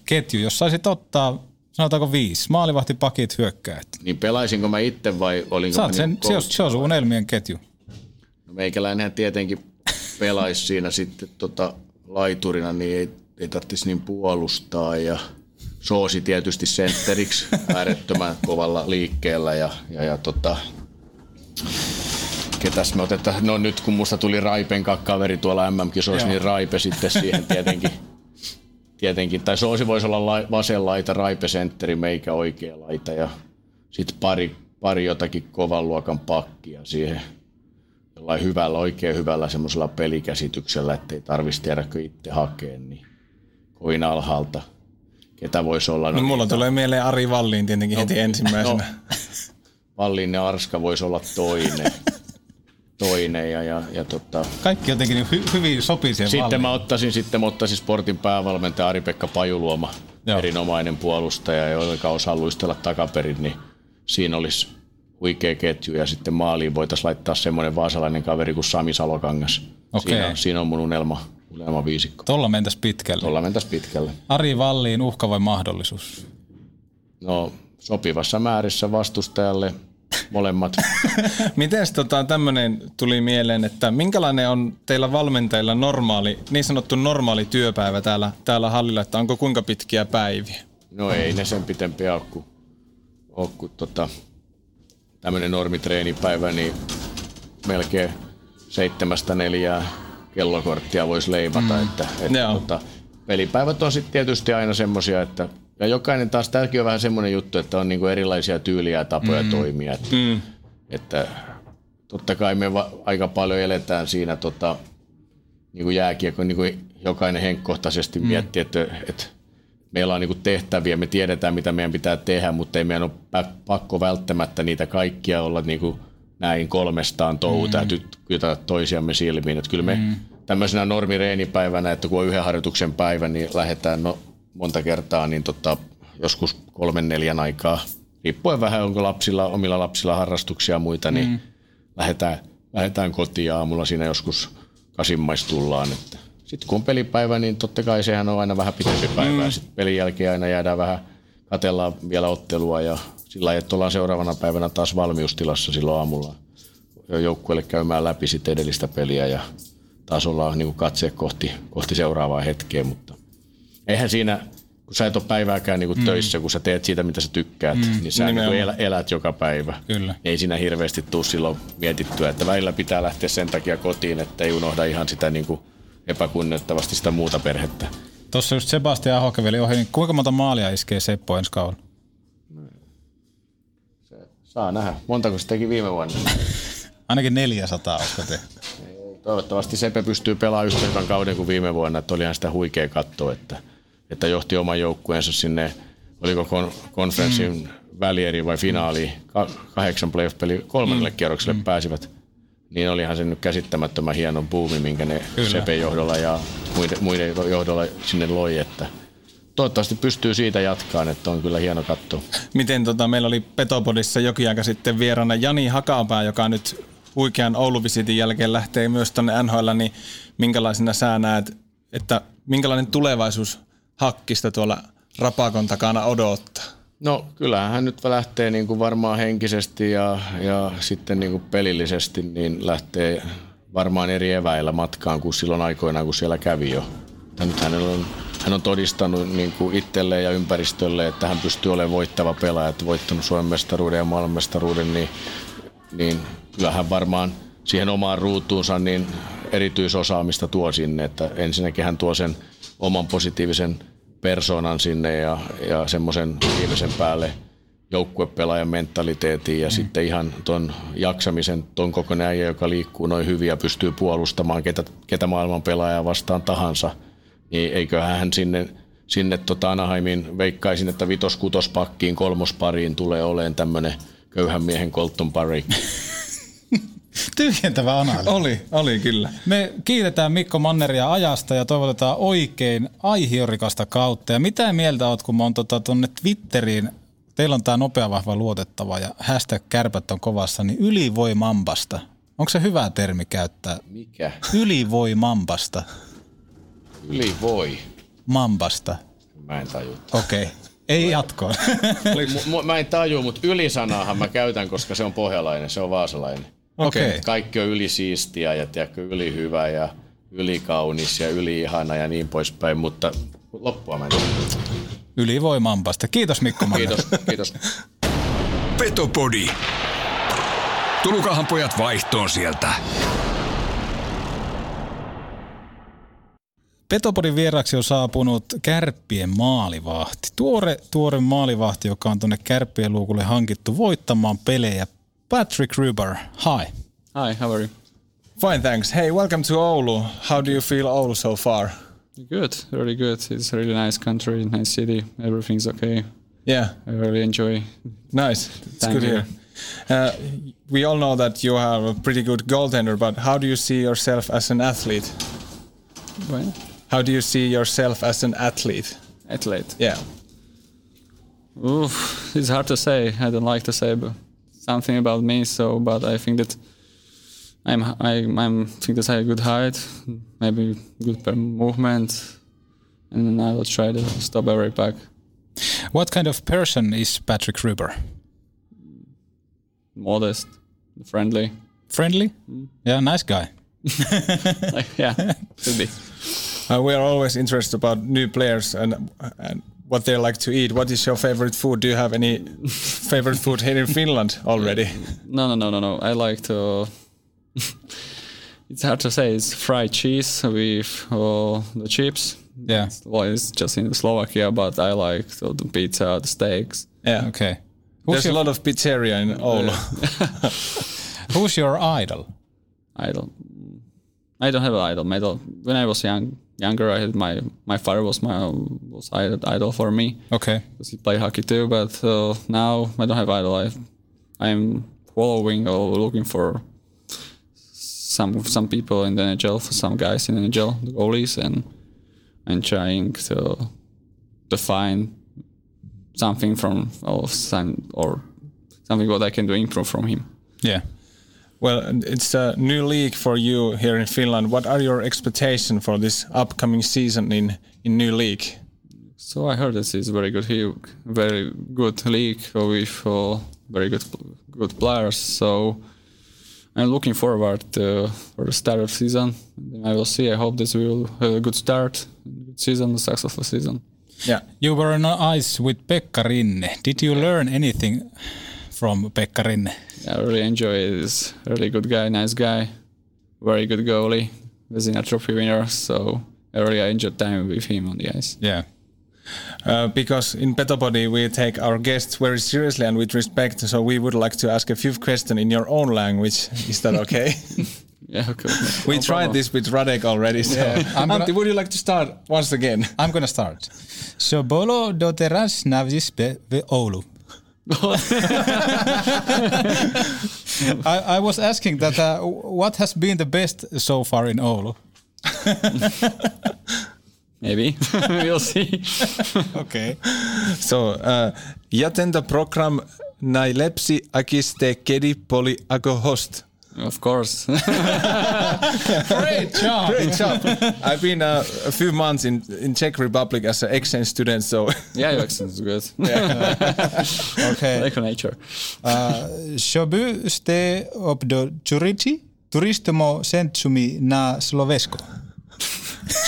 ketju, jos saisit ottaa sanotaanko viisi, maalivahti, pakit, hyökkäät. Niin pelaisinko mä itse vai olinko Saat sen, niin se, on, se on unelmien ketju. No meikäläinenhän tietenkin pelaisi siinä sitten tota laiturina, niin ei, ei tarvitsisi niin puolustaa ja Soosi tietysti sentteriksi äärettömän kovalla liikkeellä ja, ja, ja tota, ketäs me otetaan, no nyt kun musta tuli Raipen kaveri tuolla MM-kisoissa, niin Raipe sitten siihen tietenkin, tietenkin. tai Soosi voisi olla la, vasen laita, Raipe sentteri, meikä oikea laita ja sitten pari, pari jotakin kovan luokan pakkia siihen jollain hyvällä, oikein hyvällä semmoisella pelikäsityksellä, ettei tarvitsisi tiedäkö itse hakea, niin kovin alhaalta. Ketä voisi olla? No, no mulla tulee mieleen Ari Valliin tietenkin no, heti ensimmäisenä. No, Vallin ja Arska voisi olla toinen. toinen ja, ja, ja tota. Kaikki jotenkin hy, hyvin sopii siihen Sitten mä ottaisin, sitten mä ottaisin sportin päävalmentaja Ari-Pekka Pajuluoma, Joo. erinomainen puolustaja, joka osaa luistella takaperin, niin siinä olisi huikea ketju ja sitten maaliin voitaisiin laittaa semmoinen vaasalainen kaveri kuin Sami Salokangas. Okay. Siinä, siinä on mun unelma, unelma viisikko. Tuolla mentäisi pitkälle. Tuolla mentäisi pitkälle. Ari Valliin uhka vai mahdollisuus? No sopivassa määrissä vastustajalle molemmat. Miten tota, tämmöinen tuli mieleen, että minkälainen on teillä valmentajilla normaali, niin sanottu normaali työpäivä täällä, täällä hallilla, että onko kuinka pitkiä päiviä? No ei ne sen pitempiä ole kuin, ole kuin tota, tämmöinen normitreenipäivä, niin melkein seitsemästä neljää kellokorttia voisi leimata. Mm. Että, että tota, pelipäivät on sitten tietysti aina semmoisia, että ja jokainen taas, tämäkin on vähän semmoinen juttu, että on niinku erilaisia tyyliä ja tapoja mm. toimia. Että, mm. että totta kai me va- aika paljon eletään siinä tota, niinku jääkiekko, niinku jokainen henkkohtaisesti mm. miettii, että, että meillä on niinku tehtäviä, me tiedetään mitä meidän pitää tehdä, mutta ei meidän ole pakko välttämättä niitä kaikkia olla niinku näin kolmestaan touhuta mm. ja toisiamme silmiin. Että kyllä me mm. tämmöisenä normireenipäivänä, että kun on yhden harjoituksen päivä, niin lähdetään no, monta kertaa niin tota, joskus kolmen neljän aikaa, riippuen vähän onko lapsilla, omilla lapsilla harrastuksia ja muita, niin mm. lähdetään, lähdetään kotiin aamulla siinä joskus kasimmais tullaan. Että sitten kun on pelipäivä, niin totta kai sehän on aina vähän pitempi päivä. Mm. Sitten pelin jälkeen aina jäädään vähän, katellaan vielä ottelua ja sillä lailla, että ollaan seuraavana päivänä taas valmiustilassa silloin aamulla joukkueelle käymään läpi sitten edellistä peliä ja taas ollaan niin katse kohti, kohti seuraavaa hetkeä, mutta eihän siinä, kun sä et ole päivääkään niin kuin mm. töissä, kun sä teet siitä, mitä sä tykkäät, mm. niin sä niin elät, elät joka päivä. Kyllä. Ei siinä hirveästi tule silloin mietittyä, että välillä pitää lähteä sen takia kotiin, että ei unohda ihan sitä niin kuin epäkunnioittavasti sitä muuta perhettä. Tuossa just Sebastian Ahokeveli ohi, niin kuinka monta maalia iskee Seppo ensi kaudella? Saa nähdä. Montako se teki viime vuonna? Ainakin 400, olisiko te? Toivottavasti Sepe pystyy pelaamaan yhtä hyvän kauden kuin viime vuonna, että olihan sitä huikea katsoa, että, että johti oman joukkueensa sinne, oliko kon, konferenssin mm. välieri vai finaali, kahdeksan playoff-peli kolmannelle mm. kierrokselle mm. pääsivät. Niin olihan se nyt käsittämättömän hieno buumi, minkä ne Kyllä. Sepe johdolla ja muiden, muiden johdolla sinne loi, että – toivottavasti pystyy siitä jatkaan, että on kyllä hieno katsoa. Miten tota, meillä oli Petopodissa jokin aika sitten vieraana Jani Hakapää, joka nyt huikean Oulu-visitin jälkeen lähtee myös tuonne NHL, niin minkälaisena sä näet, että minkälainen tulevaisuus hakkista tuolla Rapakon takana odottaa? No kyllähän hän nyt lähtee niin kuin varmaan henkisesti ja, ja sitten niin kuin pelillisesti niin lähtee varmaan eri eväillä matkaan kuin silloin aikoinaan, kun siellä kävi jo. Nyt hänellä on hän on todistanut niin kuin itselleen ja ympäristölle, että hän pystyy olemaan voittava pelaaja, että voittanut Suomen mestaruuden ja maailmanmestaruuden, niin, niin kyllähän varmaan siihen omaan ruutuunsa niin erityisosaamista tuo sinne, että ensinnäkin hän tuo sen oman positiivisen persoonan sinne ja, ja semmoisen viimeisen päälle joukkuepelaajan mentaliteetin ja mm. sitten ihan ton jaksamisen, ton kokonaan joka liikkuu noin hyvin ja pystyy puolustamaan ketä, ketä maailman pelaajaa vastaan tahansa – niin eiköhän hän sinne, sinne tota Anaheimin veikkaisin, että vitos-kutospakkiin, kolmospariin tulee olemaan tämmöinen köyhän miehen Colton Parry. Tyhjentävä analyysi. Oli, oli kyllä. Me kiitetään Mikko Manneria ajasta ja toivotetaan oikein aihiorikasta kautta. Ja mitä mieltä oot, kun mä oon tota, tuonne Twitteriin, teillä on tää nopea, vahva, luotettava ja hashtag kärpät on kovassa, niin ylivoimampasta. Onko se hyvä termi käyttää? Mikä? Ylivoimampasta. Yli voi. Mambasta. Mä en taju. Okei. Okay. Ei jatkoa. mä en taju, mutta ylisanaahan mä käytän, koska se on pohjalainen, se on vaasalainen. Okei. Okay. Kaikki on yli-siistiä ja tiedätkö, yli-hyvä ja yli-kaunis ja yli-ihana ja niin poispäin, mutta loppua mä en Ylivoimampasta. Kiitos Mikko Kiitos, kiitos. Petopodi. Tulukahan pojat vaihtoon sieltä. Petopodin vieraksi on saapunut Kärppien maalivahti. Tuore, tuore maalivahti, joka on tuonne Kärppien luukulle hankittu voittamaan pelejä. Patrick Ruber, hi. Hi, how are you? Fine, thanks. Hey, welcome to Oulu. How do you feel Oulu so far? Good, really good. It's a really nice country, nice city. Everything's okay. Yeah. I really enjoy. Nice. It's good here. Uh, we all know that you have a pretty good goaltender, but how do you see yourself as an athlete? Well, how do you see yourself as an athlete? Athlete. Yeah. Oof, it's hard to say. I don't like to say something about me. So, but I think that I'm I I'm think that I have a good height, maybe good movement, and I will try to stop every puck. What kind of person is Patrick Ruber? Modest, friendly. Friendly? Mm. Yeah, nice guy. yeah, could be. Uh, we are always interested about new players and and what they like to eat. What is your favorite food? Do you have any favorite food here in Finland already? No, no, no, no, no. I like to. it's hard to say. It's fried cheese with uh, the chips. Yeah. Well, it's just in Slovakia, but I like the, the pizza, the steaks. Yeah. Okay. Who's There's a lot of pizzeria in Oulu. Who's your idol? Idol. I don't have an idol. My idol. When I was young, younger, I had my my father was my was idol for me. Okay. Because he played hockey too, but uh, now I don't have idol. I I'm following or looking for some some people in the NHL, for some guys in the NHL, the goalies, and and trying to to find something from or some or something what I can do improve from him. Yeah. Well, it's a new league for you here in Finland. What are your expectations for this upcoming season in in new league? So I heard this is very good league, very good league with uh, very good good players. So I'm looking forward to, for the start of season. I will see. I hope this will have a good start, good season, a successful season. Yeah. You were on ice with Pekka Rinne. Did you learn anything from Pekka Rinne? I really enjoy it. He's a really good guy, nice guy, very good goalie, was in a trophy winner. So I really enjoyed time with him on the ice. Yeah. Uh, because in Petopody we take our guests very seriously and with respect, so we would like to ask a few questions in your own language. Is that okay? yeah, okay. we No tried problem. this with Radek already. So, Yeah, I'm gonna- Antti, would you like to start once again? I'm gonna start. So bolo do teraz navždy v Oulu. I, I was asking that uh, what has been the best so far in Oulu? Maybe we'll see. okay. So, uh, ja tento program najlepsi akiste kedi poli ako host. Of course. Great job. Great job. I've been uh, a few months in, in Czech Republic as an exchange student, so yeah, your accent is good. Okay. like nature. Uh, Shobu ste obdo Čuriči, turistomo sentsumi na Slovesko.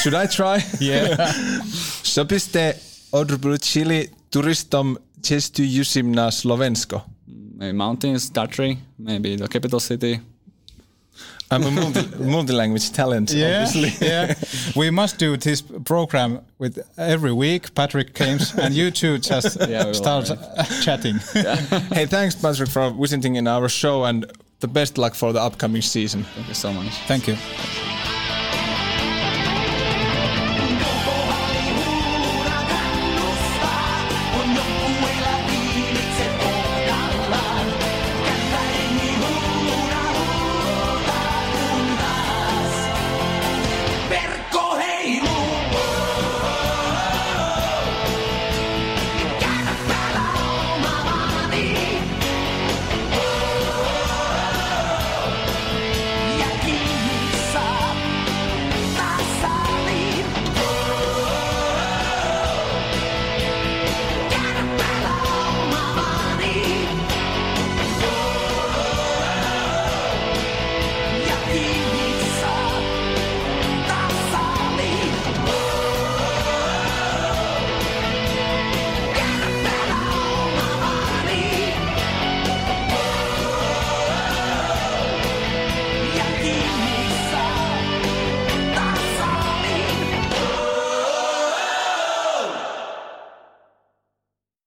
Should I try? Yeah. Sopiste odwrócili turistom cestu jusim na Slovensko. Maybe mountains, Tatry, maybe the capital city. I'm a multi, multi-language talent, obviously. yeah. We must do this program with every week. Patrick comes and you two just Yeah, we will, start chatting. hey, thanks, Patrick, for visiting in our show and the best luck for the upcoming season. Thank you so much. Thank you.